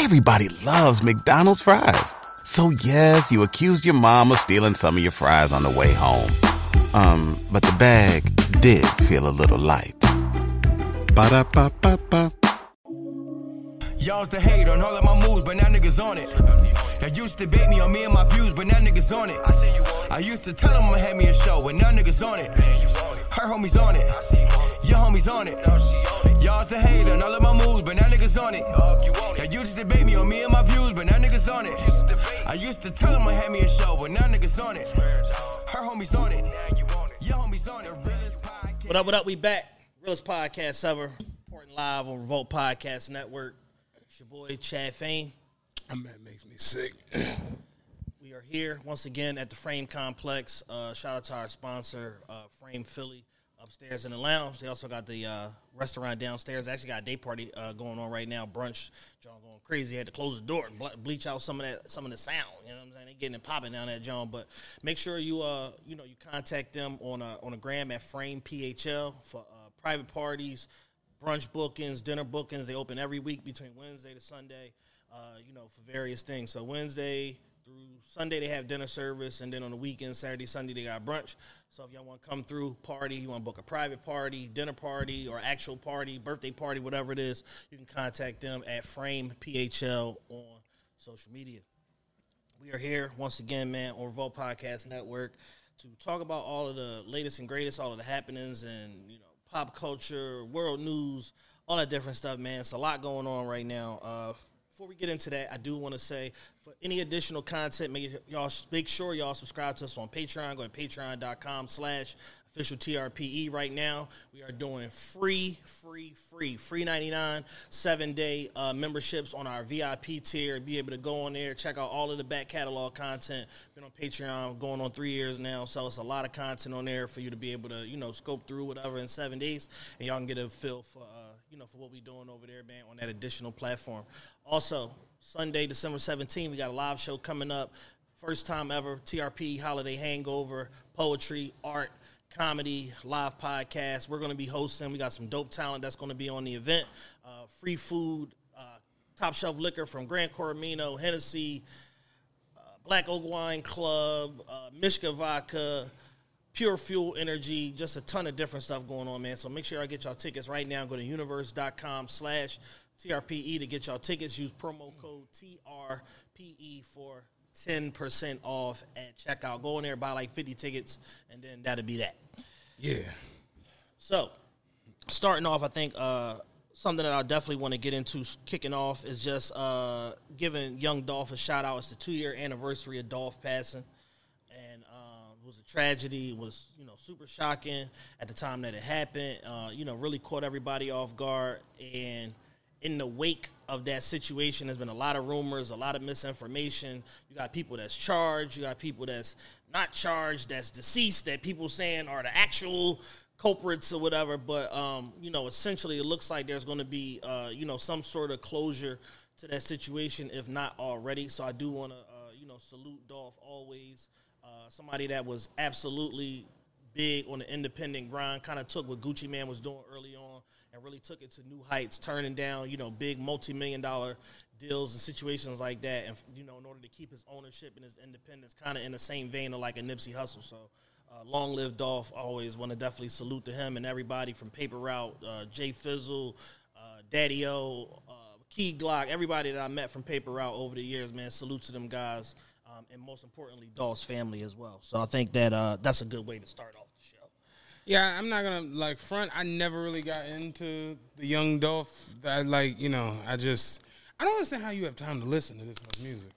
Everybody loves McDonald's fries. So yes, you accused your mom of stealing some of your fries on the way home. Um, but the bag did feel a little light. Ba-da-ba-ba-ba. Y'all's the hate on all of my moves, but now niggas on it. Y'all used to bait me on me and my views, but now niggas on it. I used to tell them I'ma have me a show, but now niggas on it. Her homies on it. Your homies on it. Y'all's the hate on all of my moves, but now niggas on it. Y'all used to debate me on me and my views, but now niggas on it. I used to tell them I'ma have me a show, but now niggas on it. Her homies on it. Your homies on it. Realest podcast. What up, what up? We back. Realest podcast ever. Reporting live on Revolt Podcast Network. It's your boy, Chad Fain. Man, that makes me sick. We are here once again at the Frame Complex. Uh, shout out to our sponsor, uh, Frame Philly, upstairs in the lounge. They also got the uh, restaurant downstairs. They actually got a day party uh, going on right now. Brunch, John going crazy. Had to close the door and ble- bleach out some of that, some of the sound. You know what I'm saying? They getting it popping down that John. But make sure you, uh, you know, you contact them on a on a gram at Frame PHL for uh, private parties, brunch bookings, dinner bookings. They open every week between Wednesday to Sunday. Uh, you know, for various things. So Wednesday through Sunday they have dinner service, and then on the weekend, Saturday, Sunday they got brunch. So if y'all want to come through, party, you want to book a private party, dinner party, or actual party, birthday party, whatever it is, you can contact them at Frame PHL on social media. We are here once again, man, on Revolt Podcast Network to talk about all of the latest and greatest, all of the happenings and you know pop culture, world news, all that different stuff, man. It's a lot going on right now. Uh, before we get into that, I do want to say for any additional content, make y'all make sure y'all subscribe to us on Patreon. Go to patreon.com slash official TRPE right now. We are doing free, free, free, free 99 seven day uh, memberships on our VIP tier. Be able to go on there, check out all of the back catalog content. Been on Patreon going on three years now, so it's a lot of content on there for you to be able to, you know, scope through whatever in seven days, and y'all can get a feel for, uh, you know, for what we're doing over there, man, on that additional platform. Also, Sunday, December 17th, we got a live show coming up. First time ever, TRP Holiday Hangover, poetry, art, comedy, live podcast. We're going to be hosting. We got some dope talent that's going to be on the event. Uh, free food, uh, top shelf liquor from Gran Coramino, Hennessy, uh, Black Oak Wine Club, uh, Mishka Vodka, Pure Fuel Energy, just a ton of different stuff going on, man. So make sure I get y'all tickets right now. Go to universe.com slash TRPE to get y'all tickets. Use promo code TRPE for 10% off at checkout. Go in there, buy like 50 tickets, and then that'll be that. Yeah. So, starting off, I think uh, something that I definitely want to get into kicking off is just uh, giving young Dolph a shout out. It's the two year anniversary of Dolph passing, was a tragedy. It was you know super shocking at the time that it happened. Uh, you know, really caught everybody off guard, and in the wake of that situation, there's been a lot of rumors, a lot of misinformation. You got people that's charged, you got people that's not charged, that's deceased, that people saying are the actual culprits or whatever. But um, you know, essentially, it looks like there's going to be uh, you know some sort of closure to that situation, if not already. So I do want to uh, you know salute Dolph always, uh, somebody that was absolutely big on the independent grind. Kind of took what Gucci Mane was doing early on and really took it to new heights, turning down you know big multi-million dollar deals and situations like that, and you know in order to keep his ownership and his independence, kind of in the same vein of like a Nipsey Hussle. So. Uh, long live Dolph. Always want to definitely salute to him and everybody from Paper Route, uh, Jay Fizzle, uh, Daddy O, uh, Key Glock, everybody that I met from Paper Route over the years, man. Salute to them guys, um, and most importantly, Dolph's family as well. So I think that uh, that's a good way to start off the show. Yeah, I'm not gonna like front. I never really got into the young Dolph. I like, you know, I just I don't understand how you have time to listen to this much music.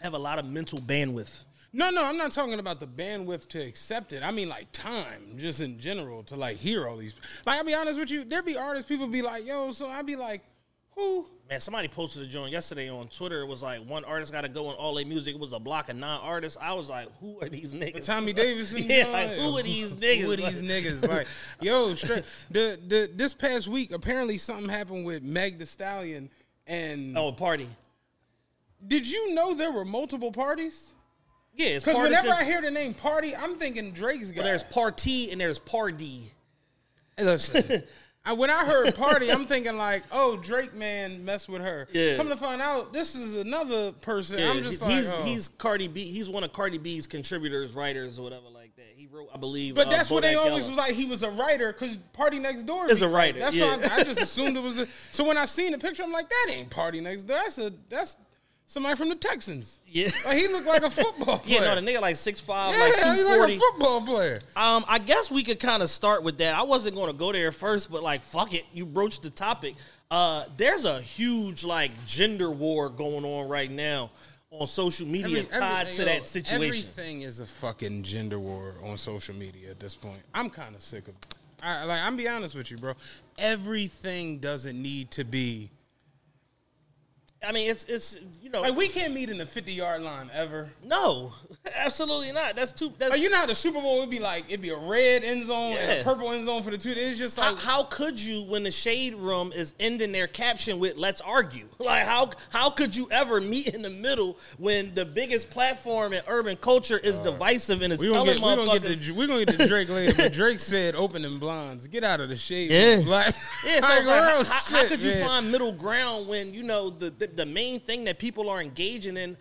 I have a lot of mental bandwidth. No, no, I'm not talking about the bandwidth to accept it. I mean like time, just in general, to like hear all these. Like I'll be honest with you, there be artists people be like, yo, so I'd be like, who? Man, somebody posted a joint yesterday on Twitter. It was like one artist got to go on all their music. It was a block of non artists. I was like, who are these niggas? Tommy Davis. yeah, like, who are these niggas? Who are these niggas? Like, yo, straight. The the this past week, apparently something happened with Meg Thee Stallion, and Oh, a party. did you know there were multiple parties? Yeah, Because whenever I hear the name party, I'm thinking Drake's guy. well, there's party and there's party. Listen, when I heard party, I'm thinking like, oh, Drake man messed with her. Yeah. Come to find out, this is another person. Yeah, I'm just like, he's oh. he's Cardi B. He's one of Cardi B's contributors, writers, or whatever like that. He wrote, I believe. But uh, that's what they always Yellow. was like. He was a writer because Party Next Door Is a writer, That's yeah. why I, I just assumed it was. A, so when I seen the picture, I'm like, that ain't Party Next Door. That's a that's somebody from the Texans. Yeah. Like, he looked like a football player. Yeah, no, the nigga like six five, yeah, like two like forty. a football player. Um, I guess we could kind of start with that. I wasn't going to go there first, but like, fuck it, you broached the topic. Uh, there's a huge like gender war going on right now on social media Every- tied every- to that situation. Everything is a fucking gender war on social media at this point. I'm kind of sick of. It. I, like I'm be honest with you, bro. Everything doesn't need to be. I mean, it's it's you know, Like we can't meet in the 50 yard line ever. no, absolutely not. That's too. That's Like you know how the Super Bowl would be like it'd be a red end zone and a purple end zone for the two. It's just How, like how could you, when the shade room is ending their caption with "Let's argue"? Like how how could you ever meet in the middle when the biggest platform in urban culture is divisive and it's we gonna telling get we gonna motherfuckers? get to we gonna get to Drake later. But Drake said "Open opening blinds. Get out of the shade. Yeah. room. Like, Yeah, so like, like, how, real how- how could you man. find middle ground when you know the, the the main thing that people are engaging in?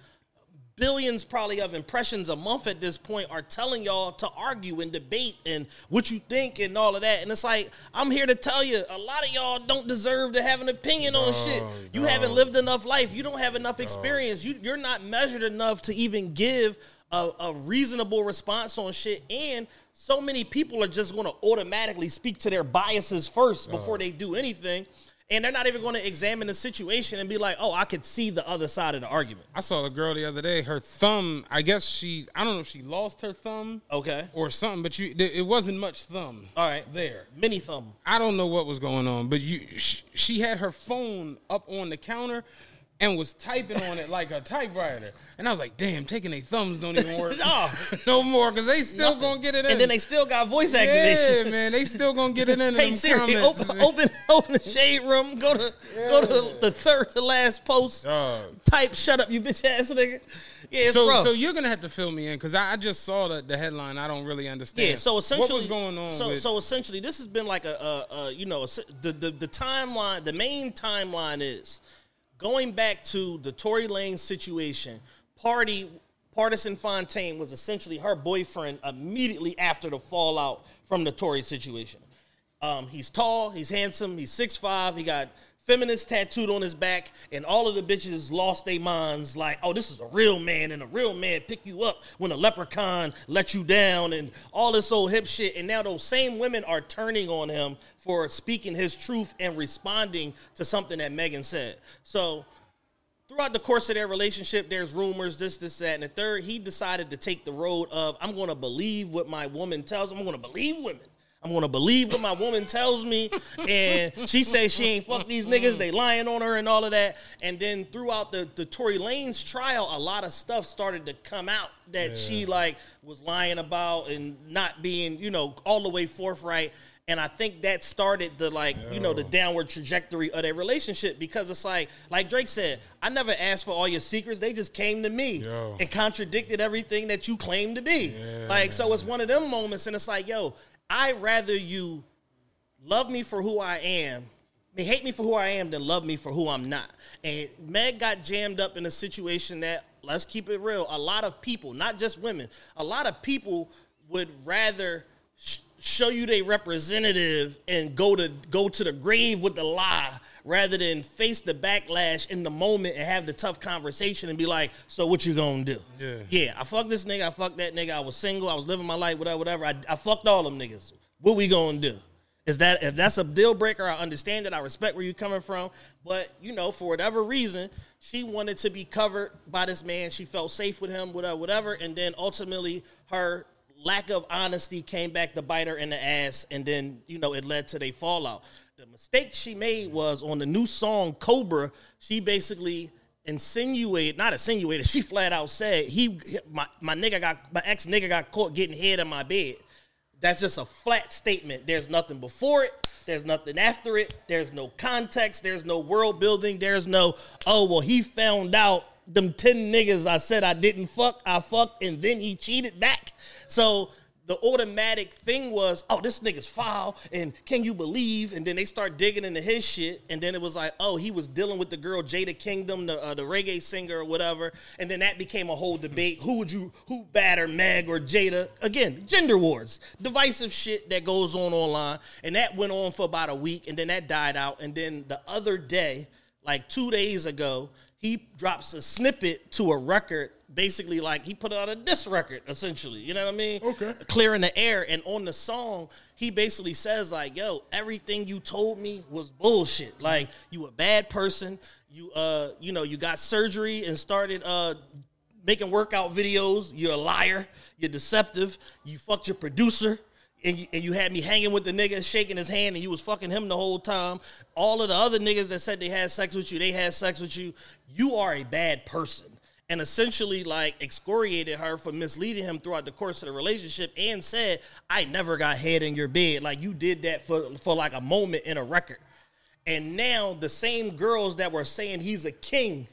Billions probably of impressions a month at this point are telling y'all to argue and debate and what you think and all of that. And it's like, I'm here to tell you, a lot of y'all don't deserve to have an opinion on shit. You haven't lived enough life. You don't have enough experience. You, you're not measured enough to even give a, a reasonable response on shit. And so many people are just going to automatically speak to their biases first before they do anything. And they're not even going to examine the situation and be like, oh, I could see the other side of the argument. I saw the girl the other day. Her thumb. I guess she. I don't know if she lost her thumb Okay. or something. But you, it wasn't much thumb. All right. there. Mini thumb. I don't know what was going on, but you, sh- she had her phone up on the counter and was typing on it like a typewriter. And I was like, damn, taking their thumbs don't even work No. no more because they still Nothing. gonna get it in. And then they still got voice yeah, man, they still gonna get it in. Hey Siri, comments. open, open open the shade room. Go to go to the third to last post. Dog. Type "Shut up, you bitch ass nigga." Yeah, so, rough. so you're gonna have to fill me in because I, I just saw the, the headline. I don't really understand. Yeah, so essentially, what was going on? So, with, so essentially, this has been like a, a, a you know, a, the, the the timeline. The main timeline is going back to the Tory Lane situation. Pardi Pardison Fontaine was essentially her boyfriend immediately after the fallout from the Tory situation. Um, he's tall, he's handsome, he's 6'5", he got feminist tattooed on his back, and all of the bitches lost their minds like, oh, this is a real man, and a real man pick you up when a leprechaun let you down, and all this old hip shit. And now those same women are turning on him for speaking his truth and responding to something that Megan said. So throughout the course of their relationship, there's rumors, this, this, that, and the third. He decided to take the road of I'm going to believe what my woman tells. I'm going to believe women. I'm to believe what my woman tells me. And she says she ain't fuck these niggas. They lying on her and all of that. And then throughout the, the Tory Lanez trial, a lot of stuff started to come out that she like was lying about and not being, you know, all the way forthright. And I think that started the like, you know, the downward trajectory of their relationship because it's like, like Drake said, I never asked for all your secrets. They just came to me Yo. and contradicted everything that you claim to be. like, so it's one of them moments, and it's like, yo, I'd rather you love me for who I am. I mean, hate me for who I am than love me for who I'm not. And Meg got jammed up in a situation that, let's keep it real, a lot of people, not just women, a lot of people would rather sh- show you their representative and go to go to the grave with the lie rather than face the backlash in the moment and have the tough conversation and be like, so what you gonna do? Yeah. Yeah, I fucked this nigga, I fucked that nigga, I was single, I was living my life, whatever, whatever. I, I fucked all them niggas. What we gonna do? Is that if that's a deal breaker, I understand it. I respect where you're coming from. But, you know, for whatever reason, she wanted to be covered by this man. She felt safe with him, whatever, whatever. And then ultimately her lack of honesty came back to bite her in the ass, and then, you know, it led to their fallout. The mistake she made was on the new song Cobra, she basically insinuated, not insinuated, she flat out said he my, my nigga got my ex nigga got caught getting head in my bed. That's just a flat statement. There's nothing before it. There's nothing after it. There's no context. There's no world building. There's no, oh, well, he found out them 10 niggas I said I didn't fuck, I fucked, and then he cheated back. So the automatic thing was, oh, this nigga's foul, and can you believe? And then they start digging into his shit, and then it was like, oh, he was dealing with the girl Jada Kingdom, the uh, the reggae singer or whatever, and then that became a whole debate. Who would you who batter Meg or Jada? Again, gender wars, divisive shit that goes on online, and that went on for about a week, and then that died out, and then the other day, like two days ago, he drops a snippet to a record basically like he put out a diss record essentially. You know what i mean? Okay. Clearing the air. And on the song he basically says like yo everything you told me was bullshit. Like you a bad person. You uh you know you got surgery and started uh making workout videos. You're a liar. You're deceptive. You fucked your producer. And you, and you had me hanging with the nigga, shaking his hand, and you was fucking him the whole time. All of the other niggas that said they had sex with you, they had sex with you. You are a bad person. And essentially, like, excoriated her for misleading him throughout the course of the relationship and said, I never got head in your bed. Like, you did that for, for like a moment in a record. And now the same girls that were saying he's a king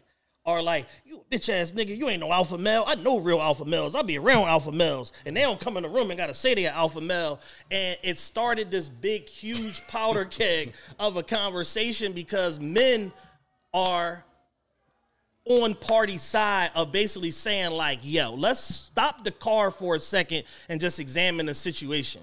are like, you bitch ass nigga, you ain't no alpha male. I know real alpha males. I be around alpha males. And they don't come in the room and gotta say they are alpha male. And it started this big, huge powder keg of a conversation because men are on Pardi side of basically saying like, yo, let's stop the car for a second and just examine the situation.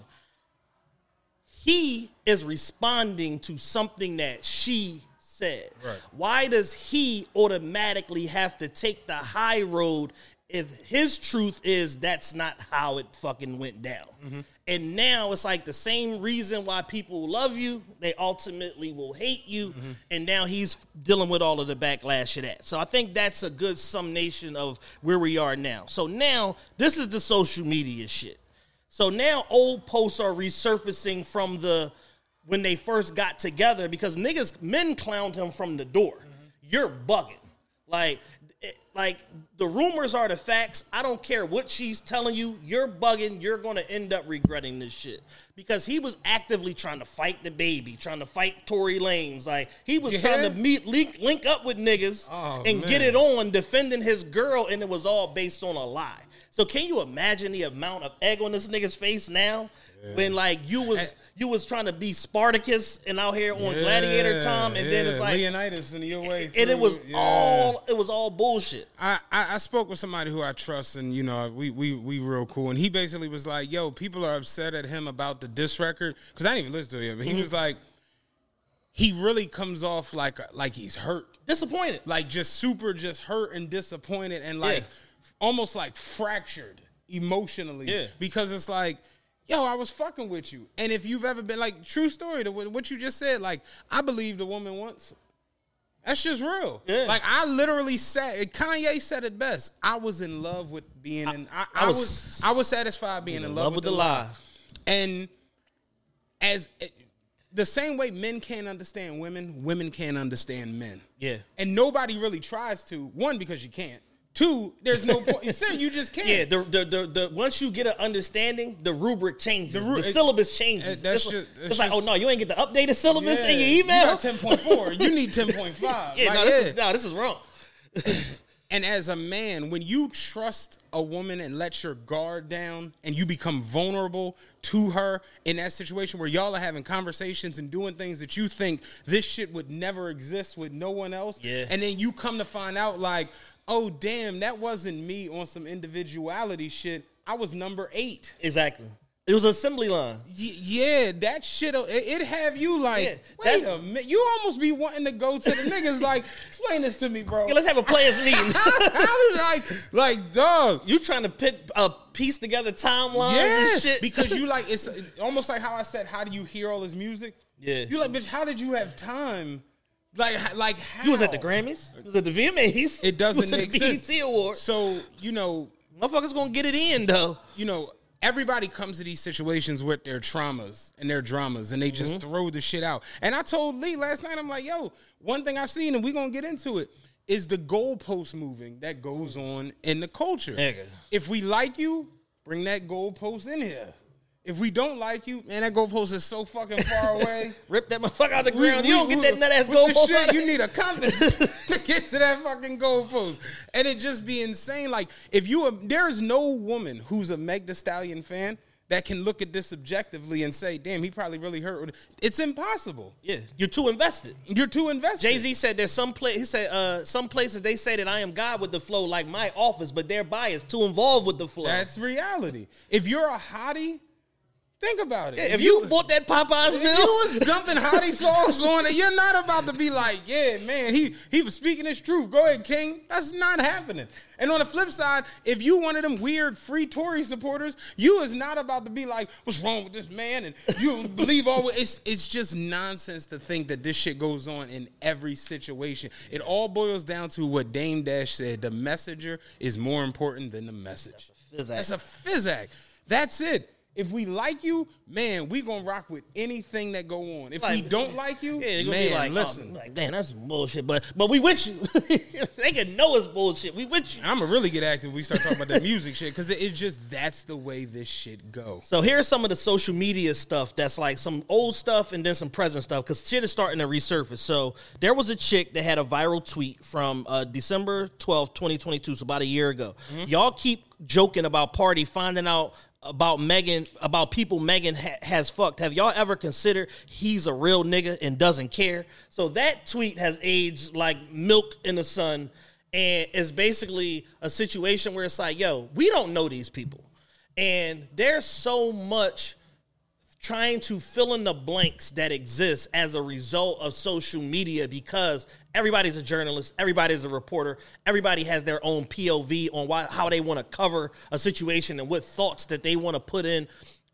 He is responding to something that she said. Right. Why does he automatically have to take the high road if his truth is that's not how it fucking went down? Mm-hmm. And now it's like the same reason why people love you, they ultimately will hate you. Mm-hmm. And now he's dealing with all of the backlash of that. So I think that's a good summation of where we are now. So now this is the social media shit. So now old posts are resurfacing from the when they first got together because niggas men clowned him from the door. Mm-hmm. You're bugging. Like it- like the rumors are the facts. I don't care what she's telling you. You're bugging. You're going to end up regretting this shit because he was actively trying to fight the baby, trying to fight Tory Lanez. Like he was Yeah? trying to meet link link up with niggas Oh, and get it on defending his girl, and it was all based on a lie. So can you imagine the amount of egg on this nigga's face now? When like you was you was trying to be Spartacus and out here on Gladiator time, and then it's like Leonidas in your way. and it was yeah. all it was all bullshit. I, I, I spoke with somebody who I trust, and you know, we we we real cool. And he basically was like, "Yo, people are upset at him about the diss record because I didn't even listen to it." But he mm-hmm. was like, he really comes off like like he's hurt, Disappointed. like just super, just hurt and disappointed, and like Yeah. almost like fractured emotionally. Yeah. because it's like. Yo, I was fucking with you, and if you've ever been like true story to what you just said, like I believed a woman once. That's just real. Yeah. Like I literally said, Kanye said it best. I was in love with being in. I, I, I was, was I was satisfied being in, love, with, the lie. And as the same way men can't understand women, women can't understand men. Yeah. And nobody really tries to. One because you can't. Two, there's no point. You said you just can't. Yeah, the, the the the once you get an understanding, the rubric changes. The, ru- it- syllabus changes. that's it's just- it's it's like, oh no, you ain't get the updated syllabus in your You email. ten point four. You need ten point five. yeah, no, this is, no, this is wrong. And as a man, when you trust a woman and let your guard down and you become vulnerable to her in that situation where y'all are having conversations and doing things that you think this shit would never exist with no one else. Yeah. And then you come to find out, like, oh, damn, that wasn't me on some individuality shit. I was number eight. Exactly. It was assembly line. Y- yeah, that shit, it, it have you like, Yeah, wait a minute. You almost be wanting to go to the niggas like, explain this to me, bro. Yeah, let's have a players meeting. like, like, dog. you trying to pit, uh, piece together timelines Yeah, and shit because you like it's almost like how I said, how do you hear all this music? Yeah. you like, bitch, how did you have time? Like, like how? You was at the Grammys. You was at the VMAs. It doesn't you make sense. BET Awards. So you know, Motherfuckers gonna get it in though. you know, everybody comes to these situations with their traumas and their dramas, and they just Mm-hmm. throw the shit out. And I told Lee last night, I'm like, yo, one thing I've seen, and we gonna get into it, is the goalpost moving that goes on in the culture. Nigga. If we like you, bring that goalpost in here. If we don't like you, man, that goalpost is so fucking far away. Rip that motherfucker out the We- ground. you don't get that nut ass goalpost. shit? You need a compass to get to that fucking goalpost, and it just be insane. Like if you, a, there is no woman who's a Meg Thee Stallion fan that can look at this objectively and say, "Damn, he probably really hurt." It's impossible. Yeah, you're too invested. You're too invested. Jay Z said there's some place. He said uh, some places they say that I am God with the flow, like my office, but their bias too involved with the flow. That's reality. If you're a hottie, think about it. Yeah, if you, bought that Popeyes If meal, you was dumping hottie sauce on it, you're not about to be like, yeah, man, he he was speaking his truth. Go ahead, King. That's not happening. And on the flip side, if you one of them weird free Tory supporters, you is not about to be like, what's wrong with this man? And you believe all it's it's just nonsense to think that this shit goes on in every situation. It all boils down to what Dame Dash said: the messenger is more important than the message. Fizz act. That's a physic. That's it. If we like you, man, we gonna rock with anything that go on. If we don't like you, yeah, man, be like, listen. oh, like, damn, that's bullshit. But but we with you. they can know it's bullshit. We with you. I'm gonna really get active. when We start talking about that music shit because it, it just that's the way this shit go. So here's some of the social media stuff that's like some old stuff and then some present stuff because shit is starting to resurface. So there was a chick that had a viral tweet from uh, December 12, 2022, so about a year ago. Y'all keep joking about Pardi finding out about Megan, about people Megan ha- has fucked. Have y'all ever considered he's a real nigga and doesn't care? So that tweet has aged like milk in the sun and is basically a situation where it's like, yo, we don't know these people. And there's so much trying to fill in the blanks that exist as a result of social media because everybody's a journalist, everybody's a reporter, everybody has their own POV on why, how they want to cover a situation and what thoughts that they want to put in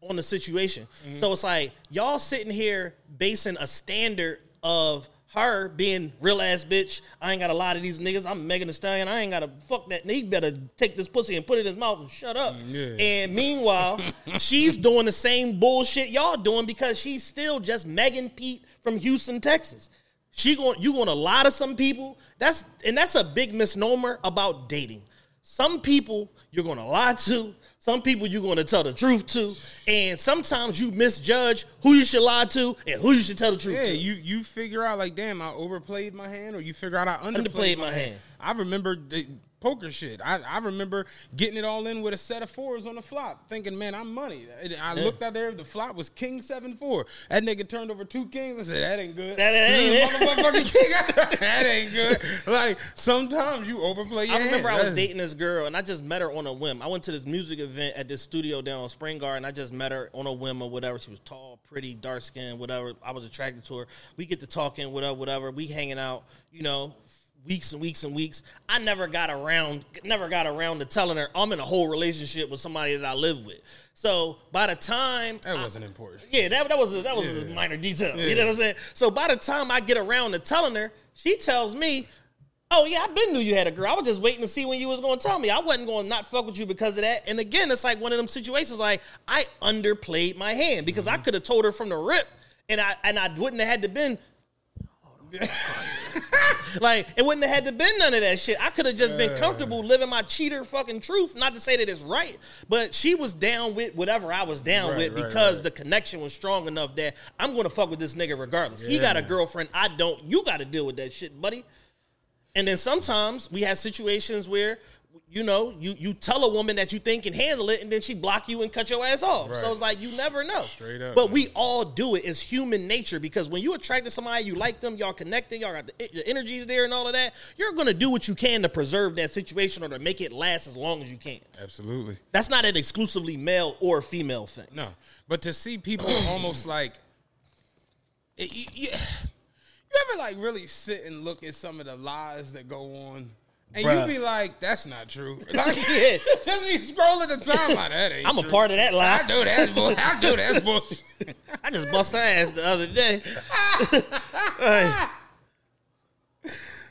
on the situation. Mm-hmm. So it's like y'all sitting here basing a standard of her being real ass bitch. I ain't got a lot of these niggas. I'm Megan Thee Stallion. I ain't got to fuck that. He better take this pussy and put it in his mouth and shut up. Mm, and meanwhile, she's doing the same bullshit y'all doing because she's still just Megan Pete from Houston, Texas. She going you going to lie to some people. That's and that's a big misnomer about dating. Some people you're going to lie to. Some people you're going to tell the truth to, and sometimes you misjudge who you should lie to and who you should tell the truth Yeah, to. you you figure out like, damn, I overplayed my hand, or you figure out I underplayed, Underplayed my, hand. hand. I remember the poker shit. I, I remember getting it all in with a set of fours on the flop, thinking, man, I'm money. I looked out there, the flop was king seven four. That nigga turned over two kings. I said, that ain't good. That ain't This it. motherfucking king. that ain't good. Like sometimes you overplay your I remember hand. I was dating this girl and I just met her on a whim. I went to this music event at this studio down on Spring Garden. I just met her on a whim or whatever. She was tall, pretty, dark skinned, whatever. I was attracted to her. We get to talking, whatever, whatever. We hanging out, you know, weeks and weeks and weeks. I never got around, never got around to telling her I'm in a whole relationship with somebody that I live with. So by the time That I- wasn't important. yeah, that, that was a, that was a minor detail. You know what I'm saying? So by the time I get around to telling her, she tells me, "Oh yeah, I've been knew you had a girl. I was just waiting to see when you was going to tell me. I wasn't going to not fuck with you because of that." And again, it's like one of them situations. Like I underplayed my hand because I mm-hmm. could have told her from the rip, and I and I wouldn't have had to been. like it wouldn't have had to been none of that shit. I could have just been comfortable living my cheater fucking truth. Not to say that it's right, but she was down with whatever I was down Right, with right, because right. the connection was strong enough that I'm gonna fuck with this nigga regardless. He got a girlfriend, I don't. You got to deal with that shit, buddy. And then sometimes we have situations where you know you you tell a woman that you think can handle it, and then she block you and cut your ass off. So it's like you never know. Straight up, But man. we all do it. It's human nature because when you attract to somebody, you like them, y'all connected, y'all got the, the energies there and all of that. You're gonna do what you can to preserve that situation or to make it last as long as you can. Absolutely. That's not an exclusively male or female thing. No, but to see people almost like, it, you, you, you ever like really sit and look at some of the lies that go on, and Bruh. you be like, "That's not true." Like, Yeah. just be scrolling the timeline. That ain't. I'm a true. part of that lie. I know that's bull. I know that's bullshit. I just bust her ass the other day.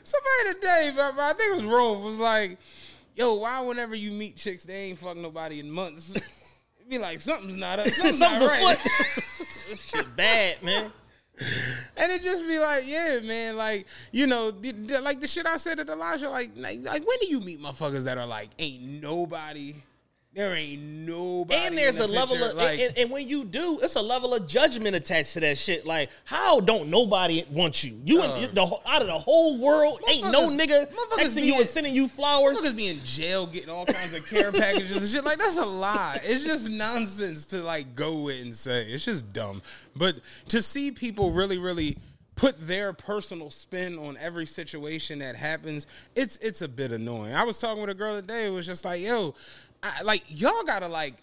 Somebody today, I think it was Rome, was like, "Yo, why whenever you meet chicks, they ain't fuck nobody in months." It be like something's not up. Something's, Something's not right. shit bad, man. And it just be like, yeah, man, like you know, the, the- like the shit I said at the live show, like, like, like, when do you meet motherfuckers that are like, ain't nobody, there ain't nobody. and there's in a the level of like, and, and when you do, it's a level of judgment attached to that shit. Like, how don't nobody want you? You Uh. and the out of the whole world ain't no nigga texting you in- and sending you flowers. Motherfuckers be in jail getting all kinds of care packages and shit. Like that's a lie. It's just nonsense to like go with and say. It's just dumb. But to see people really, really put their personal spin on every situation that happens, it's it's a bit annoying. I was talking with a girl today. It was just like, yo, I, like y'all gotta like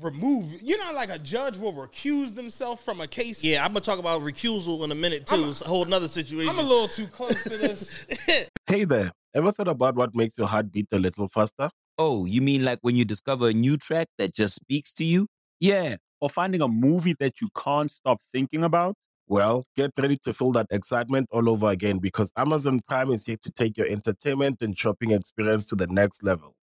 remove. You know, like a judge will recuse themselves from a case. Yeah, I'm gonna talk about recusal in a minute too. I'm a- it's a whole nother situation. I'm a little too close to this. Hey there, ever thought about what makes your heart beat a little faster? Oh, you mean like when you discover a new track that just speaks to you? Yeah, or finding a movie that you can't stop thinking about. Well, get ready to feel that excitement all over again because Amazon Prime is here to take your entertainment and shopping experience to the next level.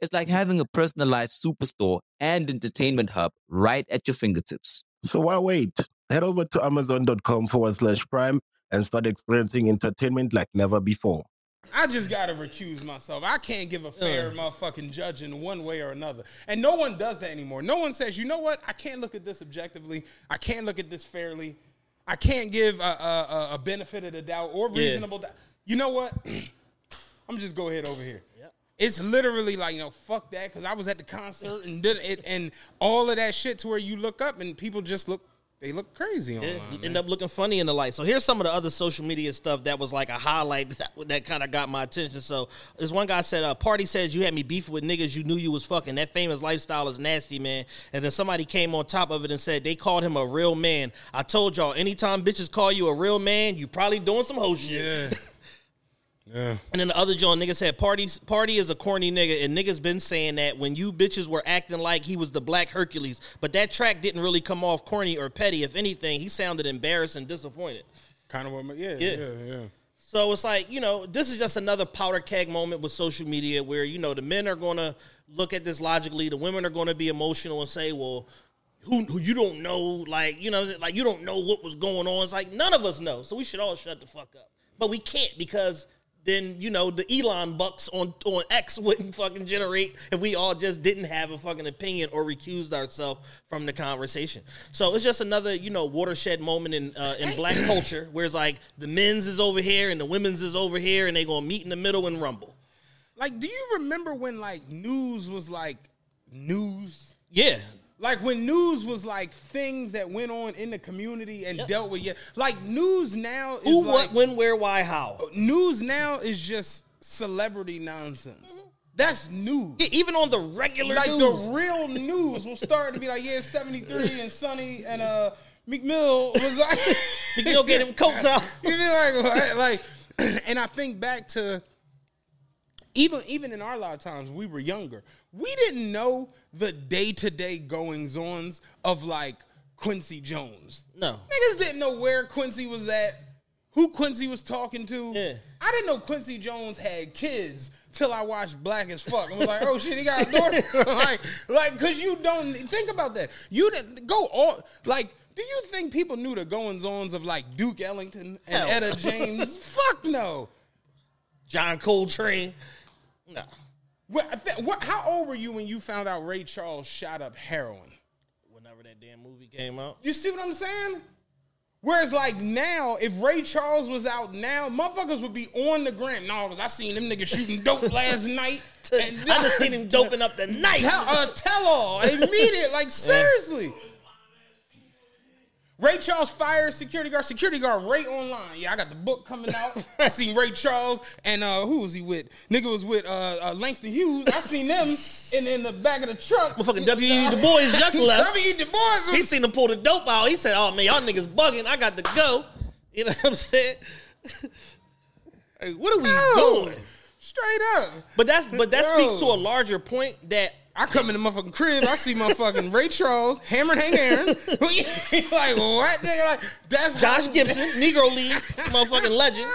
It's like having a personalized superstore and entertainment hub right at your fingertips. So why wait? Head over to amazon.com forward slash prime and start experiencing entertainment like never before. I just gotta recuse myself. I can't give a fair motherfucking judging one way or another. And no one does that anymore. No one says, you know what? I can't look at this objectively. I can't look at this fairly. I can't give a, a, a- a benefit of the doubt or Yeah. reasonable doubt. You know what? I'm just go ahead over here. It's literally like you know, fuck that, because I was at the concert and did it, and all of that shit to where you look up and people just look, they look crazy Yeah, online. you man. end up looking funny in the light. So here's some of the other social media stuff that was like a highlight that, that kind of got my attention. So this one guy said, uh, "Pardi says you had me beefing with niggas you knew you was fucking. That famous lifestyle is nasty, man." And then somebody came on top of it and said they called him a real man. I told y'all, anytime bitches call you a real man, you probably doing some hoe shit. Yeah. yeah. And then the other John nigga said, "Parties, party is a corny nigga, and niggas been saying that when you bitches were acting like he was the Black Hercules, but that track didn't really come off corny or petty. If anything, he sounded embarrassed and disappointed." Kind of what, yeah, Yeah. yeah, yeah. So it's like, you know, this is just another powder keg moment with social media where, you know, the men are going to look at this logically, the women are going to be emotional and say, well, who, who you don't know, like, you know, like you don't know what was going on. It's like none of us know. So we should all shut the fuck up. But we can't because then, you know, the Elon bucks on, on X wouldn't fucking generate if we all just didn't have a fucking opinion or recused ourselves from the conversation. So it's just another, you know, watershed moment in uh, in black culture where it's like the men's is over here and the women's is over here and they gonna meet in the middle and rumble. Like, do you remember when like news was like news? Yeah. Like when news was like things that went on in the community and Yep. dealt with. Yeah, like news now is Who, like, what, when, where, why, how. News now is just celebrity nonsense. That's news. Yeah, even on the regular like news. the real news will start to be like, yeah, seventy three and Sunny and uh McMill was like, you go get him coats out. You feel like, like, and I think back to even even in our lifetimes, we were younger. We didn't know the day to day goings ons of like Quincy Jones. No. Niggas didn't know where Quincy was at, who Quincy was talking to. Yeah. I didn't know Quincy Jones had kids till I watched Black as Fuck. I was like, oh shit, he got a daughter. like, like, cause you don't think about that. You didn't go all like. Do you think people knew the goings ons of like Duke Ellington and Hell. Etta James? Fuck no. John Coltrane. No. What, what, how old were you when you found out Ray Charles shot up heroin? Whenever that damn movie came out. You see what I'm saying? Whereas like now, if Ray Charles was out now, motherfuckers would be on the gram. No, cause I seen them niggas shooting dope last night. I just seen him doping up the night. Tell, uh, tell all immediate. Like seriously. Ray Charles fire security guard. Security guard Ray online. Yeah, I got the book coming out. I seen Ray Charles and uh who was he with? Nigga was with uh, uh Langston Hughes. I seen them in, in the back of the truck. Motherfucking W.E. Du Bois just left. W.E. Du Bois. He seen him pull the dope out. He said, "Oh man, y'all niggas bugging. I got to go." You know what I'm saying? Hey, what are we No. doing? Straight up. But that's but that Yo. speaks to a larger point that I come in the motherfucking crib, I see motherfucking Ray Charles, Hammerin' Hank Aaron. like, what? Nigga, like, that's Josh Gibson, Negro League, motherfucking legend,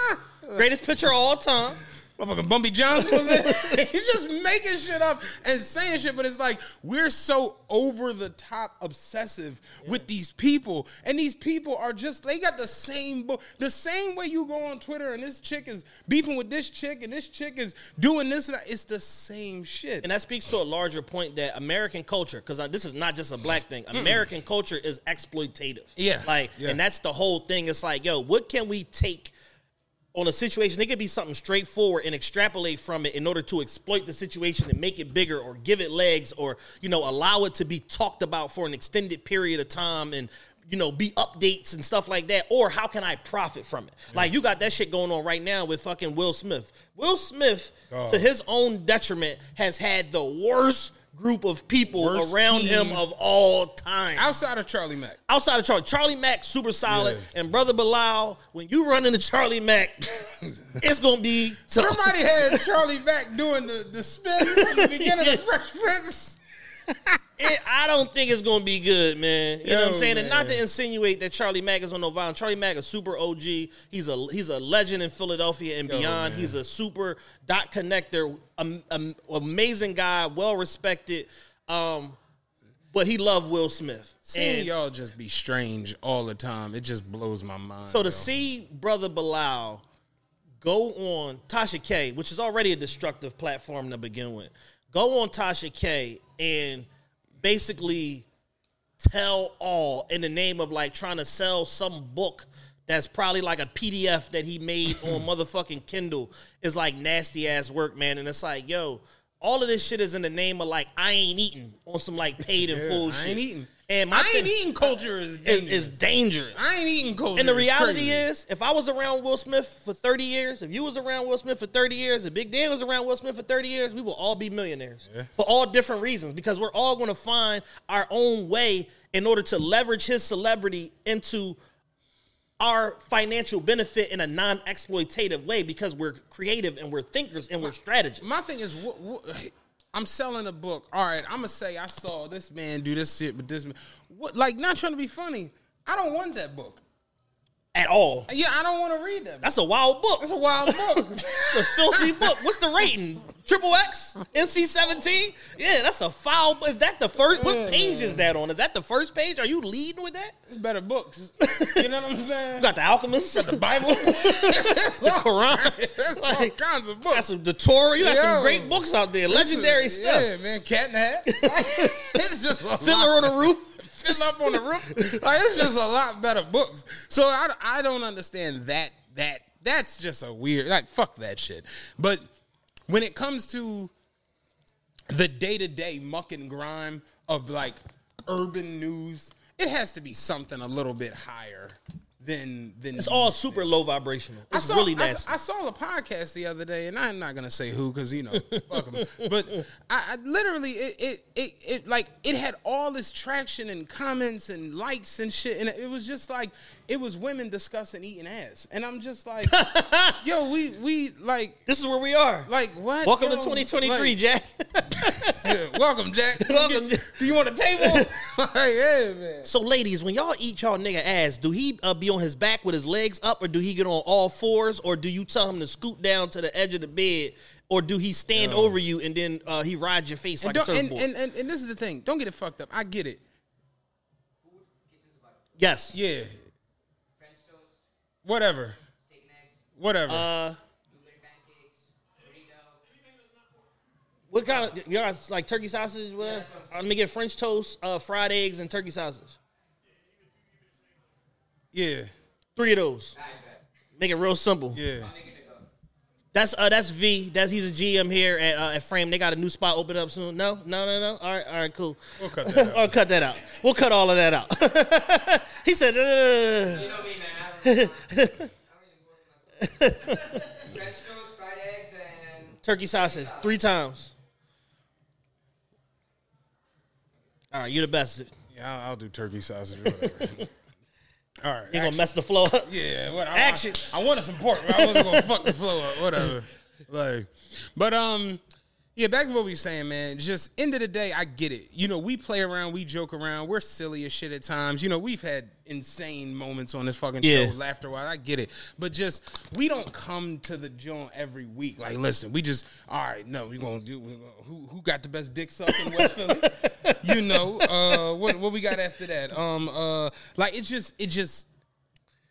greatest pitcher of all time. Motherfucking Bumpy Johnson was in. He's just making shit up and saying shit, but it's like we're so over the top obsessive with these people, and these people are just they got the same book, the same way you go on Twitter and this chick is beefing with this chick and this chick is doing this. And that. It's the same shit. And that speaks to a larger point that American culture, because this is not just a black thing. American culture is exploitative. Yeah, like, yeah. and that's the whole thing. It's like, yo, what can we take on a situation? It could be something straightforward and extrapolate from it in order to exploit the situation and make it bigger, or give it legs, or you know, allow it to be talked about for an extended period of time and. You know, be updates and stuff like that, or how can I profit from it? Like you got that shit going on right now with fucking Will Smith. Will Smith, oh. to his own detriment, has had the worst group of people Worst around team. him of all time. Outside of Charlie Mack, Outside of Charlie, Charlie Mack, super solid, Yeah. and brother Bilal, when you run into Charlie Mack, it's gonna be to- somebody had Charlie Mack doing the the spin from the beginning of Fresh Prince. it, I don't think it's gonna be good, man. You know what I'm Yo, saying? And not to insinuate that Charlie Mack is on no violence. Charlie Mack is super OG. He's a he's a legend in Philadelphia and beyond. man. He's a super dot connector, am, am- amazing guy, well respected. Um, but he loved Will Smith. Seeing And- y'all just be strange all the time, it just blows my mind. So to yo. see Brother Bilal go on Tasha K, which is already a destructive platform to begin with, go on Tasha K and basically tell all in the name of like trying to sell some book that's probably like a PDF that he made on motherfucking Kindle is like nasty ass work, man. And it's like, yo, all of this shit is in the name of like I ain't eating on some like paid and Yeah, full I shit. ain't eating. And my I ain't thing eating culture is is, dangerous. is dangerous. I ain't eating culture. And the reality is, if I was around Will Smith for 30 years, if you was around Will Smith for 30 years, if Big Dan was around Will Smith for 30 years, we will all be millionaires for all different reasons because we're all going to find our own way in order to leverage his celebrity into our financial benefit in a non-exploitative way because we're creative and we're thinkers and we're strategists. My thing is, wh- wh- I'm selling a book. All right, I'm gonna say I saw this man do this shit, but this man, what? Like, not trying to be funny. I don't want that book. At all. Yeah, I don't want to read them. That's a wild book. That's a wild book. It's a filthy book. What's the rating? Triple X? NC seventeen? Yeah, that's a foul. Is that the first? What mm. page is that on? Is that the first page? Are you leading with that? it's better books. You know what I'm saying? You got the Alchemist, got the Bible. the Quran. That's all Like, kinds of books. got some the Torah. You got some great books out there. Legendary Listen, stuff. Yeah, man. Cat in the Hat. it's just a Fiddler lot. on the roof. Up on the roof. Like it's just a lot better books. So I, I don't understand that that that's just a weird like fuck that shit. But when it comes to the day to day muck and grime of like urban news, it has to be something a little bit higher than than It's all super low vibrational. It's saw, really I- nasty. I, saw a podcast the other day, and I'm not gonna say who because you know, fuck 'em. But I, I literally, it, it, it, it, like, it had all this traction and comments and likes and shit, and it was just like, it was women discussing eating ass, and I'm just like, yo, we, we like, this is where we are. like what? Welcome to 2023, Like, Jack. yeah, welcome, Jack. Welcome. Do you want a table? like, yeah, man. So, ladies, when y'all eat y'all nigga ass, do he uh, be on his back with his legs up, or do he get on all fours, or do you tell him to scoot down to the edge of the bed, or do he stand over you and then uh, he rides your face And, like a don't- and, and, and, and this is the thing. Don't get it fucked up. I get it. yes. Yeah. Whatever. Whatever. Uh, what kind of you guys like turkey sausage? Whatever. Uh, let me get French toast, uh, fried eggs, and turkey sausage. yeah. Three of those. Make it real simple. Yeah. That's uh, that's V. That's he's a GM here at uh, at Frame. They got a new spot open up soon. No, no, no, no. All right, all right, cool. We'll cut that out. I'll cut that out. We'll cut all of that out. he said, uh, You know me, man. I don't, I don't even post myself. French toast, fried eggs, and turkey sausage three times. All right, you're the best. Yeah, I'll, I'll do turkey sausage. or Whatever. All right. ain't gonna mess the flow up. Yeah. What, I, Action. I, I wanted some pork, but I wasn't gonna fuck the flow up. Whatever. Like, but um, Yeah, back to what we were saying, man. Just end of the day, I get it. You know, we play around, we joke around, we're silly as shit at times. You know, we've had insane moments on this fucking Yeah. show, laughter wise. I get it, but just we don't come to the joint every week. Like, listen, we just all right. No, we gonna do. We gonna, who who got the best dick suck in West Philly? You know, uh, what what we got after that? Um, uh, like it just it just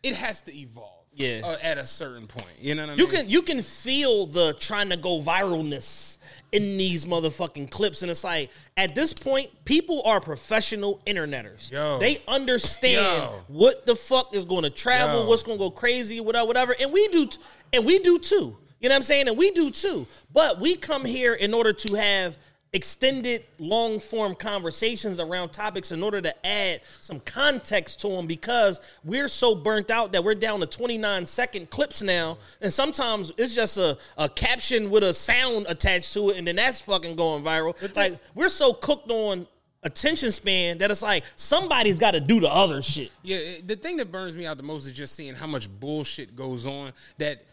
it has to evolve. Yeah. uh, at a certain point. You know what I You mean? can you can feel the trying to go viralness in these motherfucking clips, and it's like at this point, people are professional interneters. Yo. They understand Yo. what the fuck is going to travel, Yo. what's going to go crazy, whatever, whatever, and we do, t- and we do too. You know what I'm saying? And we do too. But we come here in order to have extended long form conversations around topics in order to add some context to them because we're so burnt out that we're down to 29 second clips now and sometimes it's just a, a caption with a sound attached to it and then that's fucking going viral like we're so cooked on attention span that it's like somebody's got to do the other shit Yeah, the thing that burns me out the most is just seeing how much bullshit goes on. That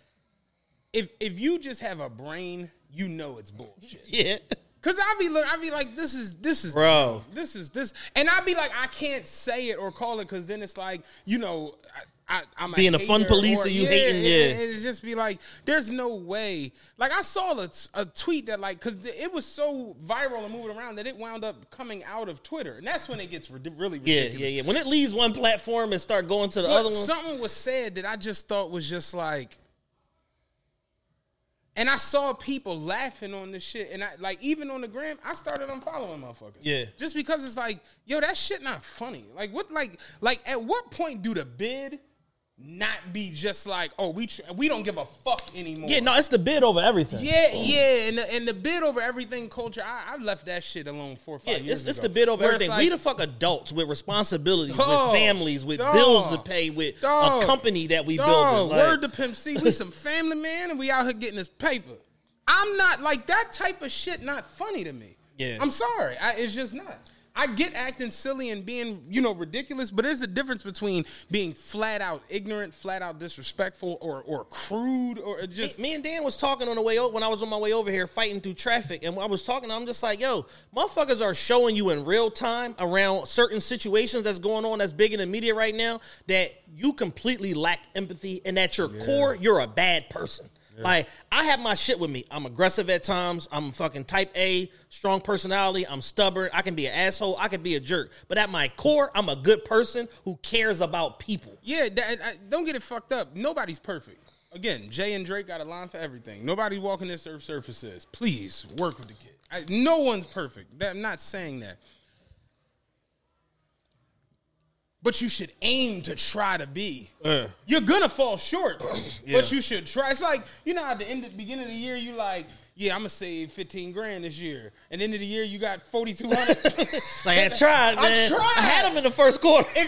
if if you just have a brain, you know it's bullshit. yeah Cause I be look, I be like, this is this is Bro. this is this, and I be like, I can't say it or call it, cause then it's like, you know, I, I'm Being a fun police or- you hating, it- yeah. it- It's just be like, there's no way. Like I saw a, a tweet that like, cause the- it was so viral and moving around that it wound up coming out of Twitter, and that's when it gets rid- really yeah yeah yeah when it leaves one platform and start going to the But other one something was said that I just thought was just like, and I saw people laughing on this shit, and I like even on the gram, I started unfollowing motherfuckers. Yeah. just because it's like, yo, that shit not funny. Like what, like, like at what point do the bid not be just like, oh, we tr- we don't give a fuck anymore? yeah no it's the bid over everything Yeah, yeah, and the, and the bid over everything culture, I, I left that shit alone four or five Yeah, years it's, it's the bid over Where everything. like- we the fuck adults with responsibilities, Dog. with families, with Dog. bills to pay, with Dog. a company that we Dog. Like, word to Pimp C. We some family man, and we out here getting this paper. I'm not like that type of shit. Not funny to me. Yeah. I'm sorry. I, it's just not. I get acting silly and being, you know, ridiculous, but there's a difference between being flat out ignorant, flat out disrespectful, or or crude, or just me and Dan was talking on the way over when I was on my way over here fighting through traffic, and I was talking, I'm just like, yo, motherfuckers are showing you in real time around certain situations that's going on that's big in the media right now that you completely lack empathy, and at your core, you're a bad person. Like I have my shit with me. I'm aggressive at times. I'm fucking type A, strong personality. I'm stubborn. I can be an asshole. I can be a jerk. But at my core, I'm a good person who cares about people. Yeah, that, I, don't get it fucked up. Nobody's perfect. Again, Jay and Drake got a line for everything. Nobody walking this earth surface says, please work with the kid. I, no one's perfect. That, I'm not saying that. But you should aim to try to be. You're gonna fall short, but you should try. It's like you know, at the end, of the beginning of the year, you like, yeah, I'm gonna save 15 grand this year, and end of the year, you got 4,200. Like I tried, man. I tried. I had them in the first quarter. I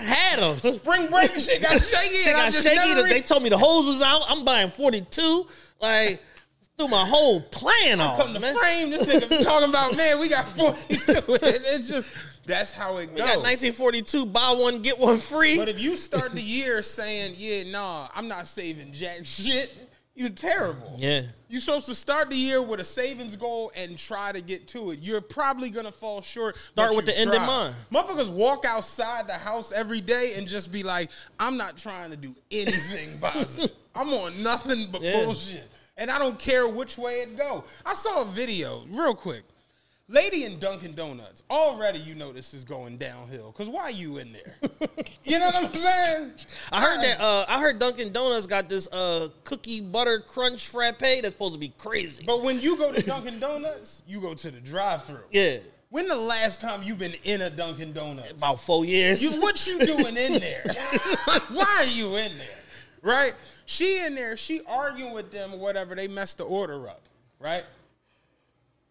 had him. spring break and shit got shaky, Shit got shaky. They told me the hose was out. I'm buying 42. Like, threw my whole plan off, come to man. frame this nigga talking about man we got 42 it's just that's how it goes. We got 1942, buy one, get one free. but if you start the year saying yeah nah i'm not saving jack shit you're terrible yeah. you're supposed to start the year with a savings goal and try to get to it you're probably gonna fall short Start with the end in mind. motherfuckers walk outside the house every day and just be like i'm not trying to do anything positive i'm on nothing but Yeah. bullshit and I don't care which way it go. I saw a video real quick. Lady in Dunkin' Donuts. Already, you know this is going downhill. Cause why you in there? you know what I'm saying? I heard that. Uh, I heard Dunkin' Donuts got this uh, cookie butter crunch frappe that's supposed to be crazy. But when you go to Dunkin' Donuts, you go to the drive-through. Yeah, When the last time you been in a Dunkin' Donuts? about four years. You, what you doing in there? Why are you in there? Right? She in there, she arguing with them or whatever, they messed the order up, right?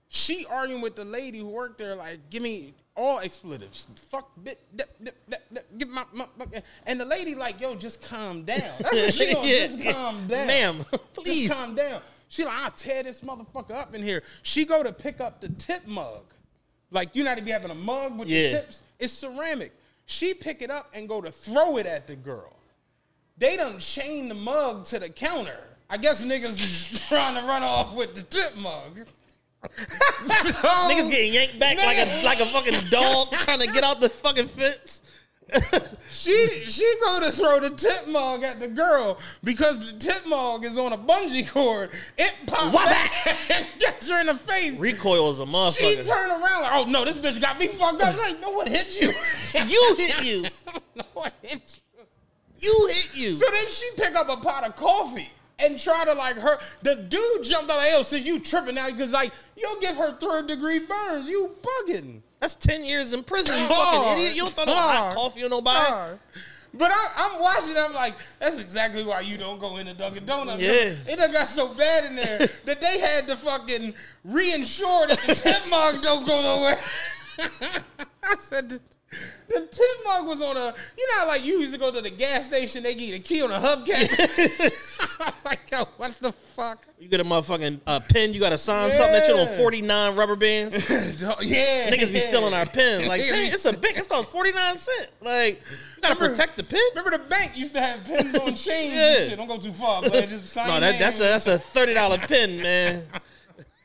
She arguing with the lady who worked there, like, give me all expletives. Fuck, bit, dip, dip, dip, give my, my, my- and the lady like, yo, just calm down. That's what she doing. Yeah. Just calm down, Ma'am, please. Just calm down. She like, I'll tear this motherfucker up in here. She go to pick up the tip mug. Like, you not even having a mug with Yeah. the tips. It's ceramic. She pick it up and go to throw it at the girl. They done chain the mug to the counter. I guess niggas is trying to run off with the tip mug. Niggas getting yanked back like a like a fucking dog trying to get out the fucking fence. She she go to throw the tip mug at the girl because the tip mug is on a bungee cord. It pops back and gets her in the face. Recoil is a motherfucker. She turned around like, oh no, this bitch got me fucked up. Like, no one hit you. you hit you. no one hit you. You hit you. So then she pick up a pot of coffee and try to like her. The dude jumped out like, yo, since you tripping now, because like you'll give her third degree burns. You bugging. That's ten years in prison. You fucking Hard. idiot. You don't throw no hot Hard. coffee on nobody. Hard. But I, I'm watching. I'm like, that's exactly why you don't go into Dunkin' Donuts. Yeah. It done got so bad in there that they had to fucking reinsure that the tip mug don't go nowhere. I said the, tip mug was on a. You know, how, like you used to go to the gas station, they give you the key on a hubcap. I was like, yo, what the fuck? You get a motherfucking uh, pen. You got to sign something that you on forty nine rubber bands. yeah, Niggas be stealing our pens. Like, it's a big. It's called forty nine cent. Like, you gotta Remember- protect the pen. Remember the bank used to have pens on chains Yeah. and shit. Don't go too far, but just sign No, that, that's a that's a thirty dollar pen, man.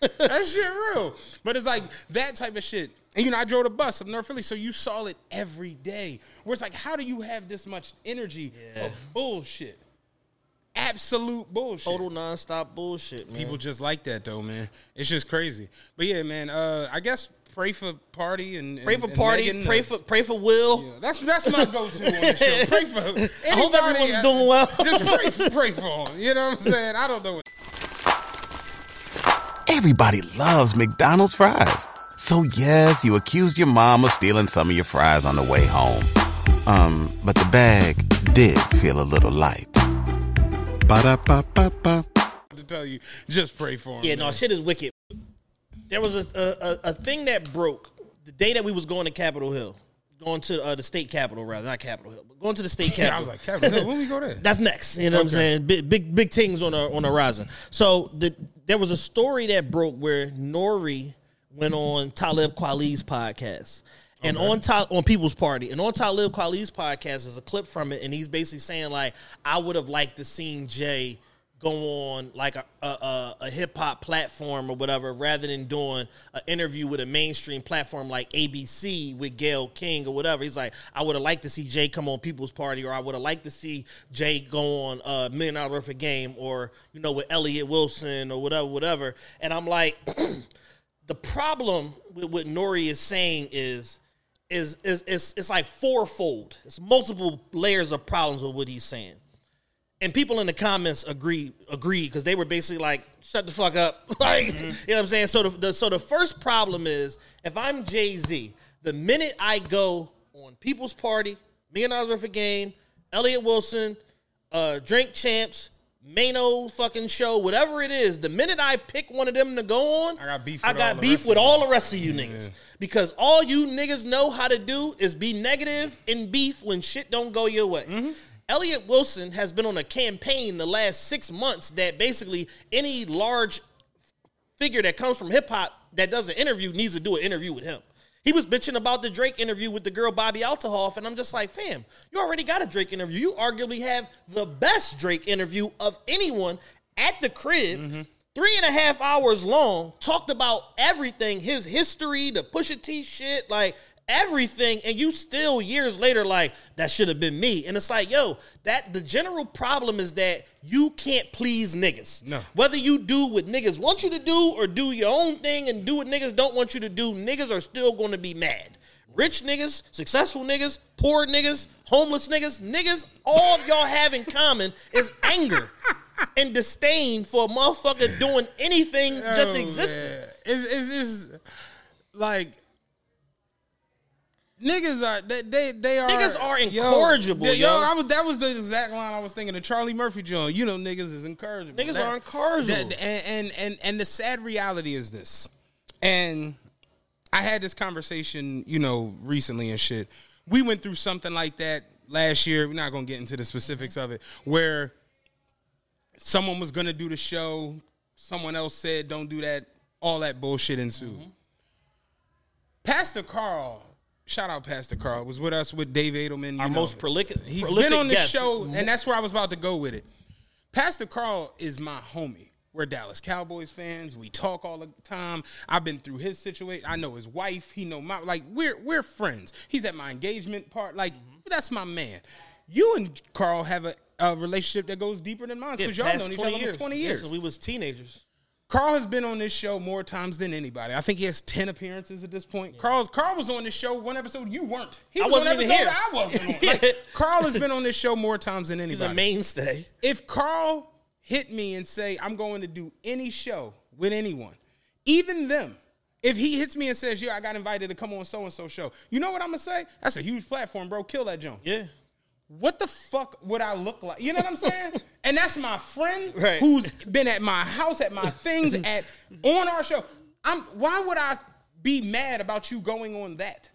that shit real. But it's like that type of shit. And you know, I drove the bus up North Philly, so you saw it every day. Where it's like, how do you have this much energy for bullshit? Absolute bullshit. Total nonstop bullshit, man. People just like that though, man. It's just crazy. But yeah, man. Uh, I guess pray for Pardi and, pray for and Pardi. Megan. pray for pray for Will. Yeah, that's that's my go-to on the show. Pray for. I hope anybody, everyone's uh, doing well. Just pray, for, pray for them. You know what I'm saying? I don't know. What, Everybody loves McDonald's fries. So yes, you accused your mom of stealing some of your fries on the way home. Um, but the bag did feel a little light. Ba-da-ba-ba-ba. to tell you, just pray for him. Yeah, no, shit is wicked. There was a, a a- a thing that broke the day that we was going to Capitol Hill, going to uh, the state capitol rather, not Capitol Hill, but going to the state capitol. I was like, Captain Hill, when we go there? That's next. You know what I'm saying? Big big big things on the on the horizon. So the there was a story that broke where Nore went on Talib Kweli's podcast. And on Ta- on People's Party, and on Talib Kweli's podcast is a clip from it, and he's basically saying like, I would have liked to seen Jay go on like a a, a, a hip hop platform or whatever, rather than doing an interview with a mainstream platform like ABC with Gayle King or whatever. He's like, I would have liked to see Jay come on People's Party, or I would have liked to see Jay go on uh, Million Dollar Worth Game, or you know with Elliott Wilson or whatever, whatever. And I'm like, the problem with what Nore is saying is. Is, is, is it's like fourfold. It's multiple layers of problems with what he's saying and people in the comments agree agree because they were basically like shut the fuck up like you know what i'm saying so the, the so the first problem is if i'm jay-z the minute i go on people's party million dollars worth of game elliott wilson uh drink champs Mano fucking show, whatever it is, the minute I pick one of them to go on, I got beef I with all got the beef rest with of all the rest of you niggas. Because all you niggas know how to do is be negative in beef when shit don't go your way. Mm-hmm. Elliott Wilson has been on a campaign the last six months that basically any large figure that comes from hip hop that does an interview needs to do an interview with him. He was bitching about the Drake interview with the girl Bobbi Althoff, and I'm just like, fam, you already got a Drake interview. You arguably have the best Drake interview of anyone at the crib. Mm-hmm. Three and a half hours long, talked about everything, his history, the Pusha T shit, like everything, and you still years later like that should have been me. And it's like, yo, that the general problem is that you can't please niggas. No. Whether you do what niggas want you to do or do your own thing and do what niggas don't want you to do, niggas are still going to be mad. Rich niggas, successful niggas, poor niggas, homeless niggas, niggas, all y'all have in common is anger and disdain for a motherfucker doing anything just Oh, existing. man. It's, it's like niggas are they they, they are Niggas are incorrigible, they- yo. I was that was the exact line I was thinking of Charlie Murphy John. You know, niggas is incorrigible. Niggas are incorrigible. that- and, and and and the sad reality is this, and I had this conversation, you know, recently and shit. We went through something like that last year. We're not gonna get into the specifics of it, where someone was gonna do the show, someone else said don't do that, all that bullshit ensued. Mm-hmm. Pastor Carl, shout out Pastor Carl, was with us with Dave Edelman. Our know. most prolific, He's prolific been on this guest. show, mm-hmm. and that's where I was about to go with it. Pastor Carl is my homie. We're Dallas Cowboys fans. We talk all the time. I've been through his situation. I know his wife. He know my like we're we're friends. He's at my engagement part. Like mm-hmm. that's my man. You and Carl have a, a relationship that goes deeper than mine Yeah, because y'all past known each other almost twenty Yeah, years. we was teenagers. Carl has been on this show more times than anybody. I think he has ten appearances at this point. Carl's Carl was on this show one episode you weren't. He I was wasn't on even episode here. I wasn't on. Like, Carl has been on this show more times than anybody. He's a mainstay. if Carl hit me and say I'm going to do any show with anyone, even them, if he hits me and says, "Yeah, I got invited to come on so and so show," you know what I'm gonna say? That's a huge platform, bro. Kill that joint. Yeah. What the fuck would I look like? You know what I'm saying? and that's my friend Right. who's been at my house, at my things, at on our show. I'm. Why would I be mad about you going on that?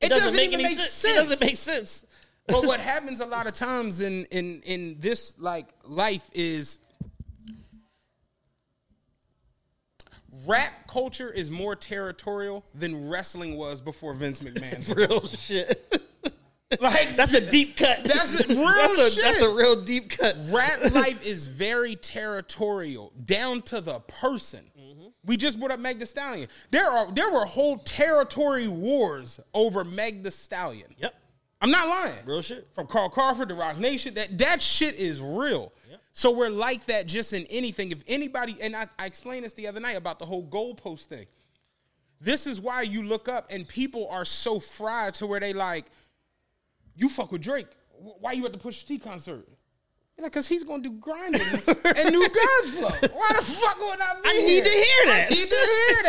It, doesn't, make even any sense. It doesn't make sense. but what happens a lot of times in in in this like life is rap culture is more territorial than wrestling was before Vince McMahon. Real shit. like That's a deep cut. That's a real that's a, shit. That's a real deep cut. rap life is very territorial down to the person. We just brought up Meg Thee Stallion. There are there were whole territory wars over Meg Thee Stallion. Yep. I'm not lying. Real shit. From Carl Crawford to Roc Nation, that that shit is real. So we're like that just in anything. If anybody, and I, I explained this the other night about the whole goalpost thing. This is why you look up and people are so fried to where they like, you fuck with Drake. Wh- Why you at the Pusha T concert? You're like, cause he's gonna do grinding and new God's flow. Why the fuck would I be I need to hear that. I need to hear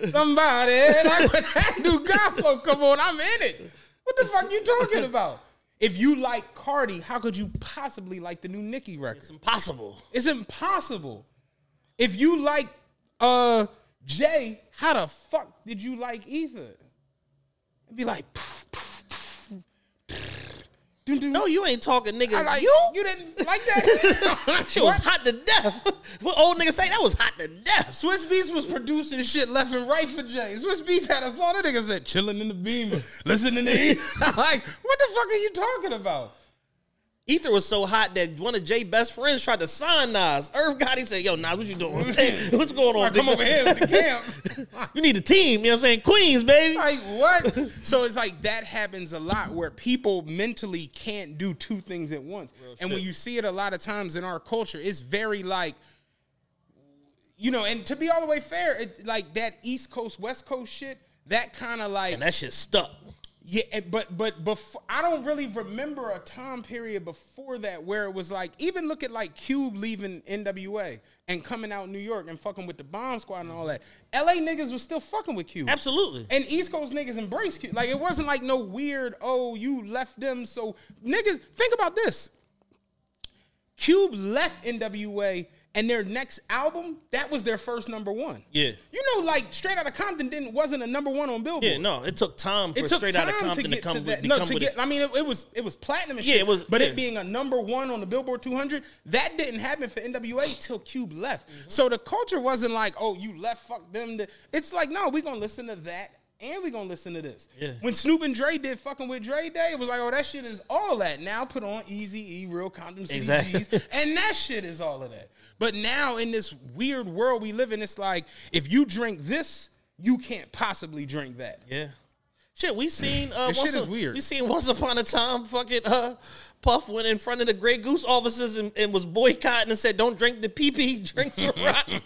that. Somebody, like when that new God flow come on, I'm in it. What the fuck you talking about? If you like Cardi, how could you possibly like the new Nicki record? It's impossible. It's impossible. If you like uh Jay, how the fuck did you like Ether? It'd be like dun. No, you ain't talking, nigga. I like you? you didn't like that. Shit was hot to death. What old nigga say that was hot to death? Swizz Beatz was producing shit left and right for Jay. Swizz Beatz had a song that nigga said, chilling in the beamer, listening to E. like, what the fuck are you talking about? Ether was so hot that one of Jay's best friends tried to sign Nas. Irv Gotti said, "Yo, Nas, what you doing? What's going on? I come over here with the camp. You need a team. You know what I'm saying? Queens, baby. like what? So it's like that happens a lot where people mentally can't do two things at once. and when you see it a lot of times in our culture, it's very like you know, and to be all the way fair, it, like that East Coast West Coast shit, that kind of like And that shit stuck. Yeah, but but before I don't really remember a time period before that where it was like even look at like Cube leaving NWA and coming out New York and fucking with the Bomb Squad and all that. LA niggas was still fucking with Cube. Absolutely. And East Coast niggas embraced Cube. Like it wasn't like no weird, oh, you left them. So niggas, think about this. Cube left NWA and their next album, that was their first number one. Yeah. You know, like Straight Outta Compton didn't wasn't a number one on Billboard. Yeah, no, it took time for It took Straight Outta Compton to to, get come to that. become No, to get. it. I mean, it, it was it was platinum and Yeah, shit. it was- But yeah. it being a number one on the Billboard 200, that didn't happen for NWA till Cube left. Mm-hmm. So the culture wasn't like, oh, you left, fuck them. It's like, no, we gonna listen to that. And we gonna listen to this. Yeah. When Snoop and Dre did fucking with Dre Day, it was like, oh, that shit is all that. Now put on Easy E, Real Compton City Exactly. And that shit is all of that. But now in this weird world we live in, it's like if you drink this, you can't possibly drink that. Yeah. Shit, we seen uh once shit is weird. We seen once upon a time fucking uh Puff went in front of the Grey Goose officers and, and was boycotting and said, Don't drink the PP, drink some rotten.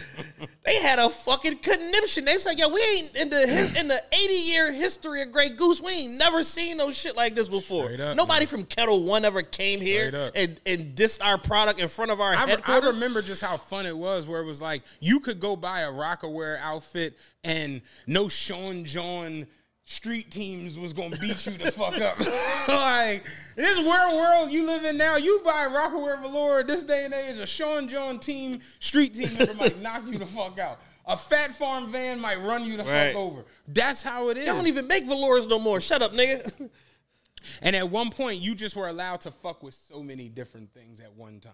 they had a fucking conniption. They said, Yo, we ain't in the in the 80 year history of Grey Goose, we ain't never seen no shit like this before. Up, Nobody man. from Ketel One ever came Straight here up. and, and dissed our product in front of our I, re- I remember just how fun it was, where it was like you could go buy a Rocawear outfit and no Sean John street teams was gonna beat you the fuck up. like this weird world you live in now, you buy Rocawear velour this day and age, a Sean John team street team member might knock you the fuck out. A Phat Farm van might run you the Right. fuck over. That's how it is. Y'all don't even make velours no more. Shut up, nigga. And at one point, you just were allowed to fuck with so many different things at one time.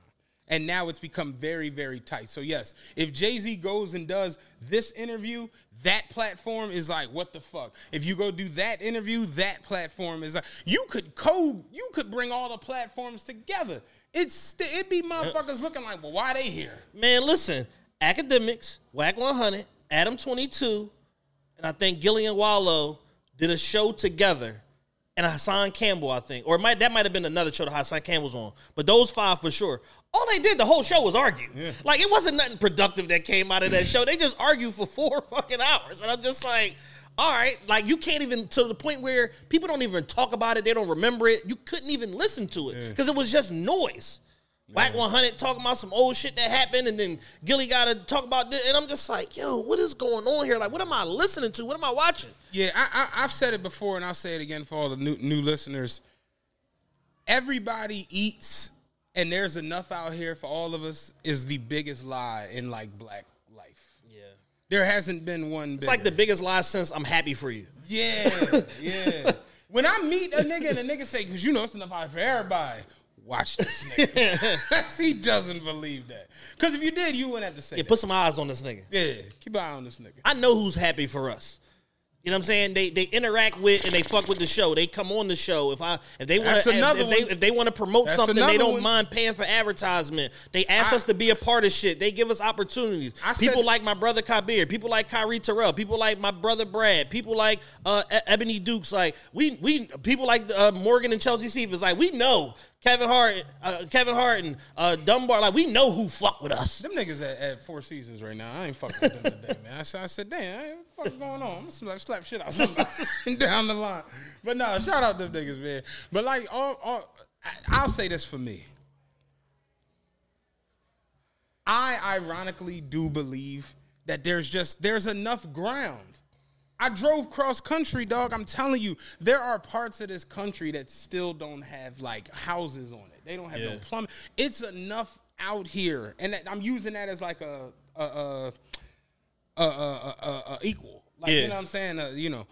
And now it's become very, very tight. So, yes, if Jay Z goes and does this interview, that platform is like, what the fuck? If you go do that interview, that platform is like, you could co, you could bring all the platforms together it's st- it be motherfuckers looking like, well, why they here? Man, listen, Akademiks, Wack 100, Adam 22, and I think Gillie and Wallo did a show together. And Hassan Campbell, I think, or might that might have been another show that Hassan Campbell's on, but those five for sure. All they did the whole show was argue. Like it wasn't nothing productive that came out of that show. They just argued for four fucking hours, and I'm just like, all right, like you can't even to the point where people don't even talk about it. They don't remember it. You couldn't even listen to it because it was just noise. Wack 100 talking about some old shit that happened, and then Gillie got to talk about this. And I'm just like, yo, what is going on here? Like, what am I listening to? What am I watching? Yeah, I, I, I've said it before, and I'll say it again for all the new new listeners. Everybody eats, and there's enough out here for all of us. Is the biggest lie in like black life. Yeah. There hasn't been one. It's like the biggest lie since I'm happy for you. Yeah, yeah. when I meet a nigga and a nigga say, "Cause you know it's enough out for everybody." Watch this nigga. he doesn't believe that. Cause if you did, you wouldn't have to say. Yeah, that. put some eyes on this nigga. yeah, keep an eye on this nigga. I know who's happy for us. You know what I'm saying? They they interact with and they fuck with the show. They come on the show. If I if they want another if, they if they want to promote That's something, they don't one. mind paying for advertisement. They ask I- us to be a part of shit. They give us opportunities. I said- people like my brother Kabir. People like Kyrie Terrell. People like my brother Brad. People like uh, Ebony Dukes. Like we we people like uh, Morgan and Chelsea Stevens. Like we know Kevin Hart, uh, Kevin Hart and uh, Dunbar. Like we know who fuck with us. Them niggas at, at Four Seasons right now. I ain't fucking with them today, man. I, said- I said, damn, what the fuck is going on? I'm gonna slap, slap shit out down the line. But no, shout out them niggas, man. But like, all, all, I, I'll say this for me. I ironically do believe that there's just there's enough ground. I drove cross country, dog. I'm telling you, there are parts of this country that still don't have like houses on it. They don't have no plumbing. It's enough out here, and that, I'm using that as like a a a, a, a, a, a equal. Like Yeah. you know what I'm saying? Uh, you know.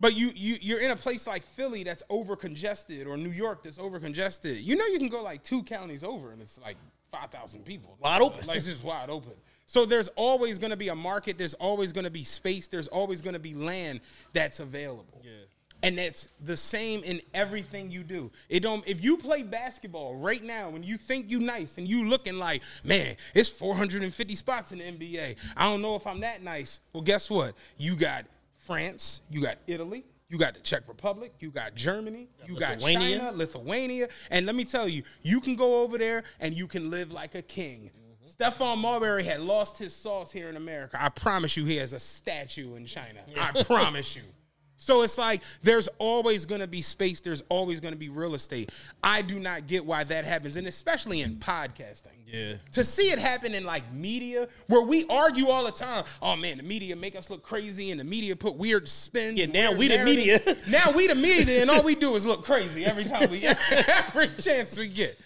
But you you you're in a place like Philly that's over congested, or New York that's over congested. You know you can go like two counties over, and it's like five thousand people Wide open. Like it's just wide open. So there's always going to be a market. There's always going to be space. There's always going to be land that's available. Yeah. And that's the same in everything you do. It don't if you play basketball right now and you think you nice and you looking like, man, it's 450 spots in the NBA. I don't know if I'm that nice. Well, guess what? You got France, you got Italy, you got the Czech Republic, you got Germany, you got Lithuania. China, Lithuania, and let me tell you, you can go over there and you can live like a king. Stephon Marbury had lost his sauce here in America. I promise you, he has a statue in China. I promise you. So it's like there's always going to be space. There's always going to be real estate. I do not get why that happens, and especially in podcasting. Yeah. To see it happen in like media, where we argue all the time. Oh man, the media make us look crazy, and the media put weird spins. Yeah, now we the media. now we the media, and all we do is look crazy every time we get every chance we get.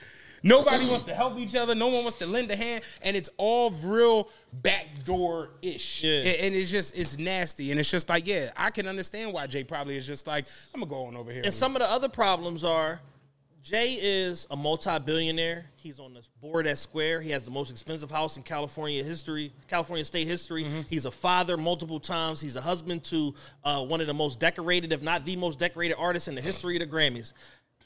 Nobody wants to help each other. No one wants to lend a hand, and it's all real backdoor ish. Yeah. And it's just it's nasty, and it's just like yeah, I can understand why Jay probably is just like I'm gonna go on over here. And some of the other problems are Jay is a multi-billionaire. He's on this board at Square. He has the most expensive house in California history, California state history. He's a father multiple times. He's a husband to uh, one of the most decorated, if not the most decorated artists in the history of the Grammys.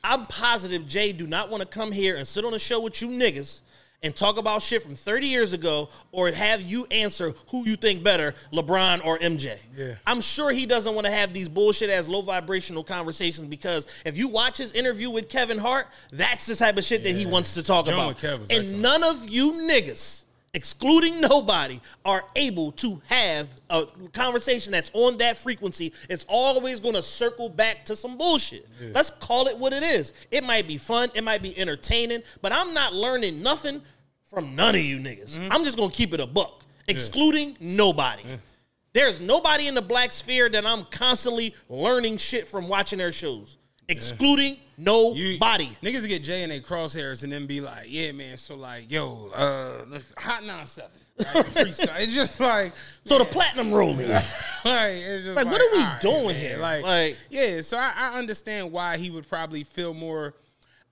I'm positive Jay do not want to come here and sit on a show with you niggas and talk about shit from 30 years ago or have you answer who you think better, LeBron or MJ. Yeah. I'm sure he doesn't want to have these bullshit ass low vibrational conversations because if you watch his interview with Kevin Hart, that's the type of shit that he wants to talk John about. with Kev was and excellent. none of you niggas, excluding nobody, are able to have a conversation that's on that frequency. It's always going to circle back to some bullshit. Let's call it what it is. It might be fun, it might be entertaining, but I'm not learning nothing from none of you niggas. Mm-hmm. I'm just going to keep it a buck, excluding nobody. There's nobody in the black sphere that I'm constantly learning shit from watching their shows, excluding You- nobody. Niggas get Jay in their crosshairs and then be like, yeah, man. So like, yo, uh, hot nine seven. Freestyle. It's just like so the platinum rolling. like, it's just Like, what are we right, doing man. here? Like, Like- yeah. So I, I understand why he would probably feel more.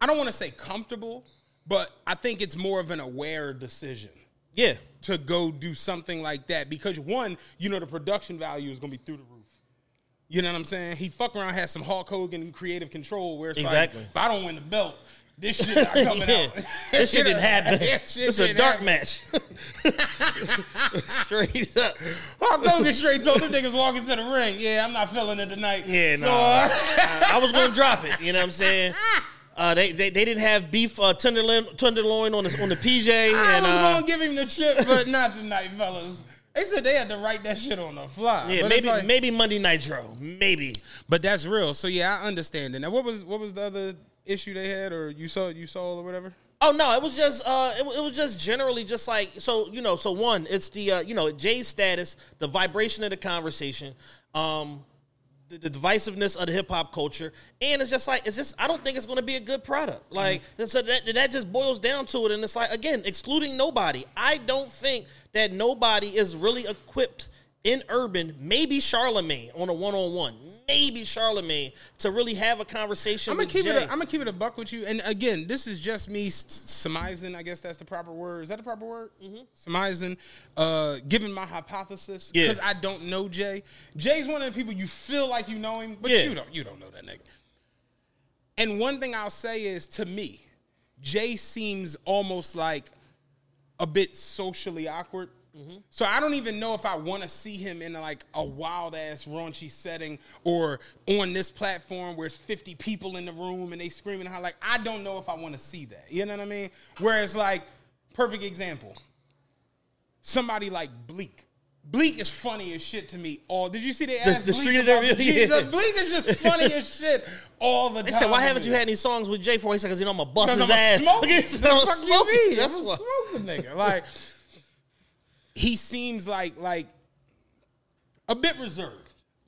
I don't want to say comfortable, but I think it's more of an aware decision Yeah. to go do something like that because one, you know, the production value is gonna be through the. You know what I'm saying? He fuck around has some Hulk Hogan creative control where it's Exactly. like, if I don't win the belt, This shit not coming Yeah. out. This shit didn't happen. This is a dark happen. match. Straight up. Hulk Hogan straight told them niggas walk into the ring. Yeah, I'm not feeling it tonight. Yeah, So, no. uh, I was gonna drop it. You know what I'm saying? Uh, they, they they didn't have beef uh, tenderloin tenderloin on the on the PJ. I and was uh, gonna give him the chip, but not tonight, fellas. They said they had to write that shit on the fly. yeah, But maybe like- maybe Monday Nitro, maybe. But that's real. So yeah, I understand it. Now, what was what was the other issue they had, or you saw you saw or whatever? Oh no, it was just uh, it, it was just generally just like so you know so one it's the uh, you know Jay's status, the vibration of the conversation, um, the, the divisiveness of the hip hop culture, and it's just like it's just I don't think it's going to be a good product. Mm. Like so that that just boils down to it, and it's like again excluding nobody. I don't think that nobody is really equipped in urban. Maybe Charlemagne on a one on one. Maybe Charlemagne to really have a conversation. I'm gonna with keep Jay. it. A, I'm gonna keep it a buck with you. And again, this is just me surmising. I guess that's the proper word. Is that the proper word? Surmising. Uh, giving my hypothesis Mm-hmm. Yeah. because I don't know Jay. Jay's one of the people you feel like you know him, but Yeah. you don't. You don't know that nigga. And one thing I'll say is, to me, Jay seems almost like a bit socially awkward. Mm-hmm. So I don't even know if I want to see him in like a wild ass raunchy setting or on this platform where it's 50 people in the room and they screaming how like I don't know if I want to see that. You know what I mean? Whereas like perfect example. Somebody like Bleek. Bleek is funny as shit to me. All did you see they asked the Bleek street about Yeah. the Bleek is just funny as shit all the They time. said, "Why haven't you had any songs with Jay for?" He said, "Cause you know I'm a bust Because his I'm a ass." smoke. The "I'm a fuck smoke." you mean? That's I'm a why. smoke the nigga. Like he seems like like a bit reserved.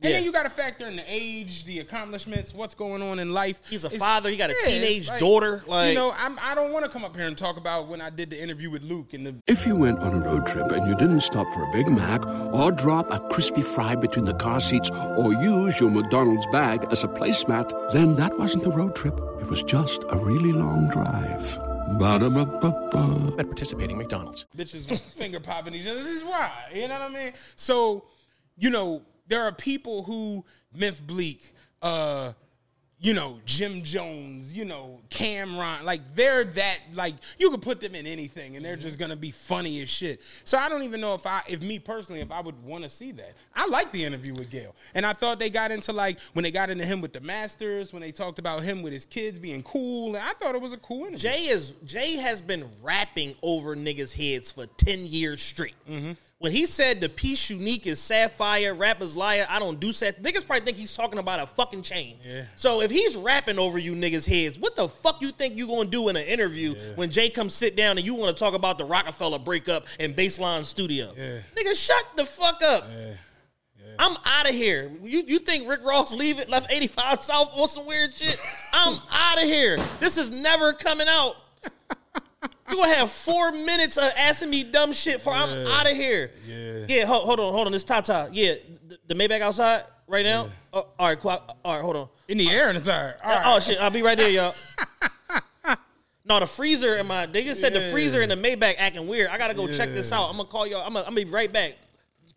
And Yeah. then you got to factor in the age, the accomplishments, what's going on in life. He's a It's- father, he got a it's teenage daughter, like- you know, I'm, I don't want to come up here and talk about when I did the interview with Luke and the If you went on a road trip and you didn't stop for a Big Mac or drop a crispy fry between the car seats or use your McDonald's bag as a placemat, then that wasn't a road trip. It was just a really long drive. Ba-da-ba-ba-ba. At participating McDonald's. bitches was finger popping each other. This is why. You know what I mean? So, you know, there are people who Memphis Bleek, uh, you know, Jim Jones, you know, Cam'ron, like they're that like you could put them in anything and they're just gonna be funny as shit. So I don't even know if I if me personally, if I would want to see that. I like the interview with Gayle. And I thought they got into like when they got into him with the masters, when they talked about him with his kids being cool. And I thought it was a cool interview. Jay is Jay has been rapping over niggas' heads for ten years straight. Mm-hmm. When he said the piece unique is sapphire, rappers liar, I don't do sap. Niggas probably think he's talking about a fucking chain. Yeah. So if he's rapping over you niggas' heads, what the fuck you think you gonna do in an interview when Jay comes sit down and you want to talk about the Rockefeller breakup and Baseline Studio? Yeah. Nigga, shut the fuck up. I'm out of here. You you think Rick Ross leave it left 85 South on some weird shit? I'm out of here. This is never coming out. You gonna have four minutes of asking me dumb shit for I'm out of here. Yeah. Yeah. Hold, hold on. Hold on. This Tata. Yeah. The, the Maybach outside right now. Oh, all right. Cool. All right. Hold on. In the air and it's all right. All oh, right. Oh shit. I'll be right there, y'all. No, the freezer in my. They just said the freezer in the Maybach acting weird. I gotta go check this out. I'm gonna call y'all. I'm gonna, I'm gonna be right back.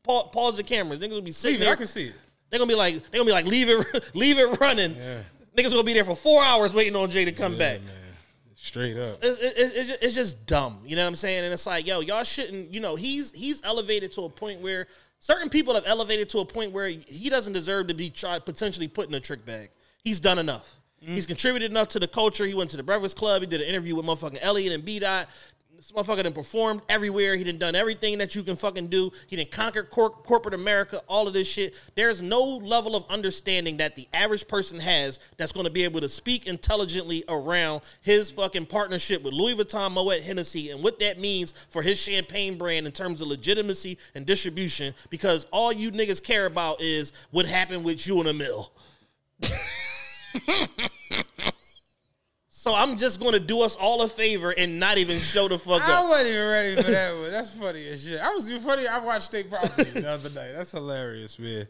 Pause, pause the cameras. Niggas gonna be sitting Leave it. there. I can see it. They're gonna be like, they're gonna be like, leave it, leave it running. Niggas gonna be there for four hours waiting on Jay to come back. Straight up. It's, it's, it's, just, it's just dumb, you know what I'm saying? And it's like, yo, y'all shouldn't, you know, he's he's elevated to a point where certain people have elevated to a point where he doesn't deserve to be tried potentially put in a trick bag. He's done enough. Mm-hmm. He's contributed enough to the culture. He went to the Breakfast Club. He did an interview with motherfucking Elliott and B Dot. This motherfucker done performed everywhere. He done done everything that you can fucking do. He done conquered cor- corporate America, all of this shit. There's no level of understanding that the average person has that's going to be able to speak intelligently around his fucking partnership with Louis Vuitton, Moet Hennessy, and what that means for his champagne brand in terms of legitimacy and distribution. Because all you niggas care about is what happened with you in the mill. So I'm just gonna do us all a favor and not even show the fuck I up. I wasn't even ready for that one. That's funny as shit. I was funny. I watched State Property the other night. That's hilarious, man.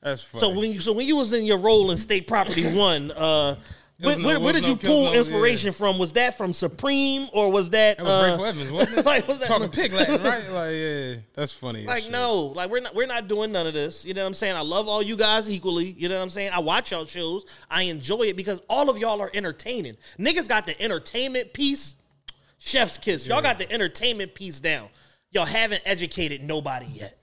That's funny. So when you so when you was in your role in State Property One, uh, Where, no- where, where did no you pull no- yeah. inspiration from? Was that from Supreme or was that? That was uh, Rayful Evans, wasn't it? like, was that Talking pig Latin, right? Like, yeah, that's funny. Like shit. no, like we're not we're not doing none of this. You know what I'm saying? I love all you guys equally. You know what I'm saying? I watch y'all shows. I enjoy it because all of y'all are entertaining. Niggas got the entertainment piece. Chef's kiss. Y'all got the entertainment piece down. Y'all haven't educated nobody yet.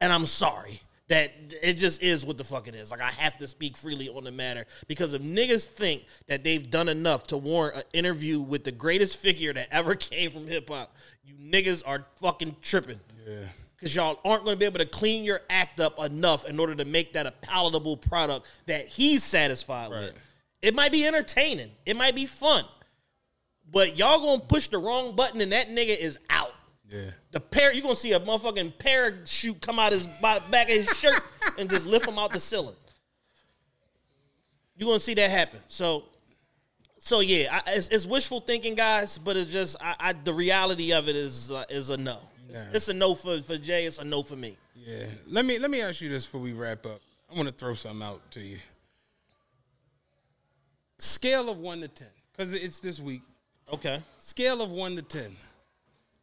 And I'm sorry that it just is what the fuck it is. Like I have to speak freely on the matter because if niggas think that they've done enough to warrant an interview with the greatest figure that ever came from hip hop, you niggas are fucking tripping. Yeah. Because y'all aren't going to be able to clean your act up enough in order to make that a palatable product that he's satisfied with. It might be entertaining. It might be fun. But y'all gonna push the wrong button and that nigga is out. Yeah. The pair, you're gonna see a motherfucking parachute come out of his back of his shirt and just lift him out the ceiling. You're gonna see that happen. So, so yeah, I, it's, it's wishful thinking, guys. But it's just I, I the reality of it is uh, is a no. It's, it's a no for for Jay. It's a no for me. Yeah. Let me let me ask you this before we wrap up. I want to throw something out to you. Scale of one to ten, because it's this week. Okay. Scale of one to ten.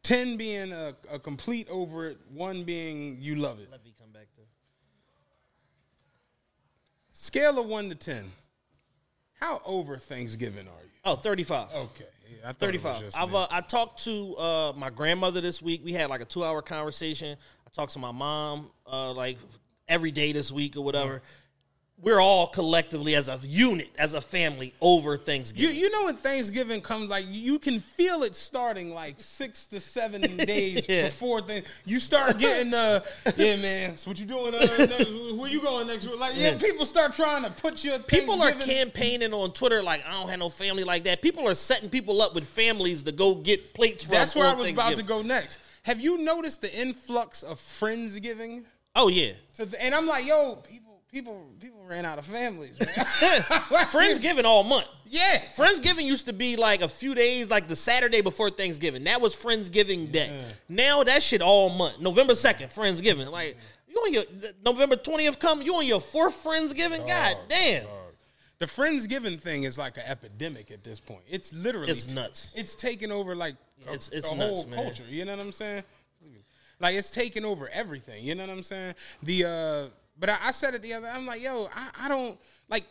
Ten being a, a complete over it, one being you love it. Let me come back to. Scale of one to ten. How over Thanksgiving are you? Oh, 35. Okay. Yeah, I thought it was 35. I've uh, I talked to uh, my grandmother this week. We had like a two hour conversation. I talked to my mom uh, like every day this week or whatever. We're all collectively as a unit, as a family, over You Thanksgiving. you know when Thanksgiving comes, like you can feel it starting like six to seven days Yeah. before thing. You start getting the yeah, man. So what you doing? Uh, next, where you going next? week? Like yeah, people start trying to put you. People are campaigning on Twitter like I don't have no family like that. People are setting people up with families to go get plates. That's where I was about to go next. Have you noticed the influx of friendsgiving? Oh yeah, To the, and I'm like, yo, people, people, ran out of families. Man. Friendsgiving all month. yeah. Friendsgiving used to be like a few days, like the Saturday before Thanksgiving. That was Friendsgiving Day. Now that shit all month. November second, Friendsgiving. Like you on your November twentieth come, you on your fourth Friendsgiving. God damn. The Friendsgiving thing is like an epidemic at this point. It's literally It's nuts. It's taken over like a- It's- it's the nuts, whole man. culture. You know what I'm saying? Like it's taken over everything. You know what I'm saying? The uh, but I, I said it the other. I'm like, yo, I, I don't like.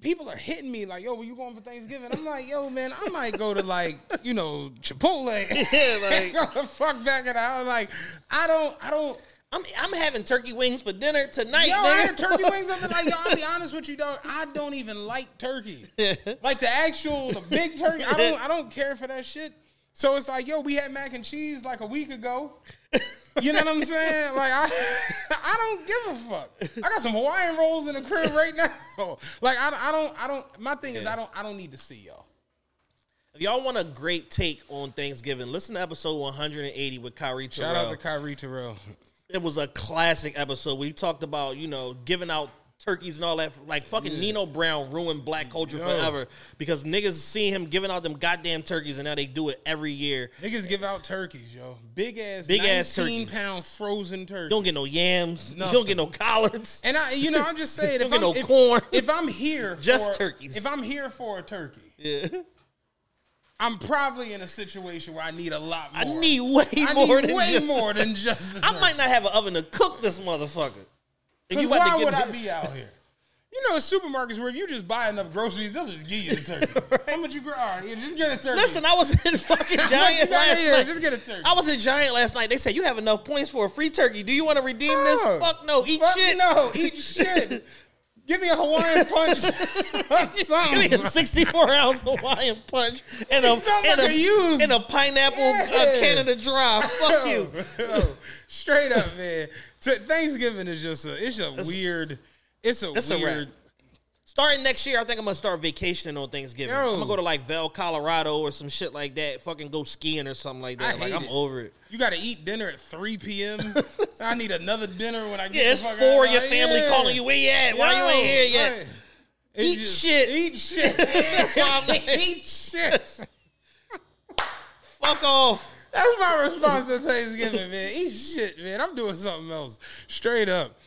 People are hitting me like, yo, were you going for Thanksgiving? I'm like, yo, man, I might go to like, you know, Chipotle. Yeah, like- go the fuck back the house. Like, I don't, I don't. I'm I'm having turkey wings for dinner tonight. Yo. I had turkey wings. I'm like, yo, I'll be honest with you, dog. I don't even like turkey. like the actual, the big turkey. I don't, I don't care for that shit. So it's like, yo, we had mac and cheese like a week ago. You know what I'm saying? Like, I, I don't give a fuck. I got some Hawaiian rolls in the crib right now. Like, I, I don't, I don't. My thing is, I don't, I don't need to see y'all. If y'all want a great take on Thanksgiving, listen to episode 180 with Kyrie Terrell. Shout out to Kyrie Terrell. it was a classic episode We talked about you know giving out turkeys and all that. Like fucking Nino Brown ruined black culture Yo. forever because niggas see him giving out them goddamn turkeys and now they do it every year. Niggas give out turkeys, yo. Big ass, Big ass ass, 19 turkeys. pound frozen turkey. You don't get no yams. You don't get no collards. And I, you know, I'm just saying, if I'm, no if, corn. if I'm here, for, Just turkeys. If I'm here for a turkey, Yeah. I'm probably in a situation where I need a lot more. I need way I more need than way just more than just. I might not have an oven to cook this motherfucker. You why to get would I be out here? You know, supermarkets where if you just buy enough groceries, they'll just give you the turkey. How much you? gr- All right, yeah, just get a turkey. Listen, I was in fucking Giant last night. Just get a turkey. I was in Giant last night. They said you have enough points for a free turkey. Do you want to redeem this? No. Fuck no. Eat Fuck shit. No, eat shit. Give me a Hawaiian punch. Give me a 64 ounce Hawaiian punch and a, and I a, and a pineapple uh, Canada Dry. Fuck you. Yo, straight up, man. So Thanksgiving is just a it's a weird it's a It's a weird Starting next year, I think I'm gonna start vacationing on Thanksgiving. Yo. I'm gonna go to like Vail, Colorado, or some shit like that. Fucking go skiing or something like that. I like I'm it. over it. You got to eat dinner at 3 p.m. I need another dinner when I get Yeah, the it's fuck four your Like, family yeah. calling you. Where you at? Why you ain't here yet? right. It's Eat shit. Eat shit. why I'm eat shit. Fuck off. That's my response to Thanksgiving, man. Eat shit, man. I'm doing something else. Straight up.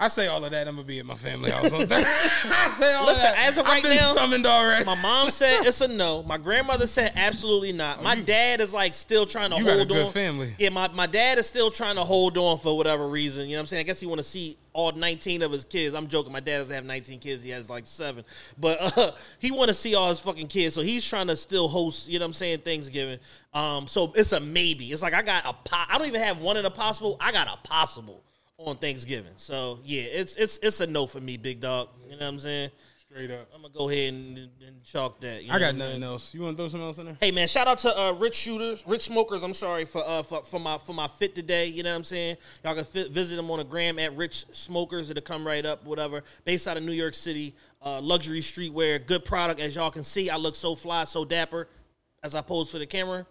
I say all of that. I'm gonna be at my family house I say all Listen, of that. as of I've right been now, summoned already. My mom said it's a no. My grandmother said absolutely not. Oh, my dad is like still trying to Oh, you got a hold good on. family. Yeah, my, my dad is still trying to hold on for whatever reason. You know what I'm saying? I guess he want to see all 19 of his kids. I'm joking. My dad doesn't have 19 kids. He has like seven. But uh, he want to see all his fucking kids. So he's trying to still host, you know what I'm saying, Thanksgiving. Um, so it's a maybe. It's like I got a po- I don't even have one in a possible. I got a possible on Thanksgiving. So yeah, it's it's it's a no for me, big dog. You know what I'm saying? Straight up. I'm gonna go ahead and, and chalk that. you I know got what I'm nothing saying? else. You want to throw something else in there? Hey man, shout out to uh, Rich Shooters, Rich Smokers. I'm sorry for uh for, for my for my fit today. You know what I'm saying? Y'all can fit, visit them on the gram at Rich Smokers. It'll come right up. Whatever. Based out of New York City, uh, luxury streetwear, good product. As y'all can see, I look so fly, so dapper, as I pose for the camera.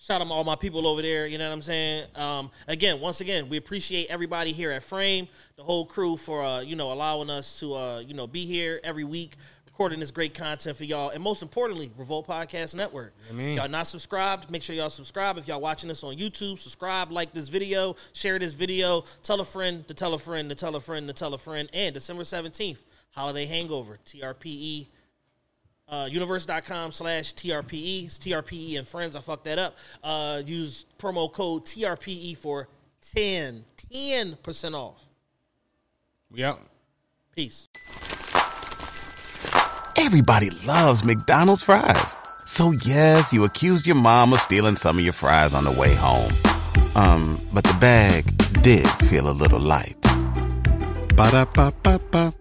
Shout out to all my people over there. You know what I'm saying? Um, again, once again, we appreciate everybody here at Frame, the whole crew for uh, you know allowing us to uh, you know be here every week, recording this great content for y'all, and most importantly, Revolt Podcast Network. Y'all not subscribed? Make sure y'all subscribe. If y'all watching this on YouTube, subscribe, like this video, share this video, tell a friend to tell a friend to tell a friend to tell a friend. And December 17th, Holiday Hangover, TRPE uh, universe.com slash TRPE. It's TRPE and friends. I fucked that up. Uh, use promo code TRPE for 10, 10% off. We out. Peace. Everybody loves McDonald's fries. So yes, you accused your mom of stealing some of your fries on the way home. Um, but the bag did feel a little light. Ba-da-ba-ba-ba.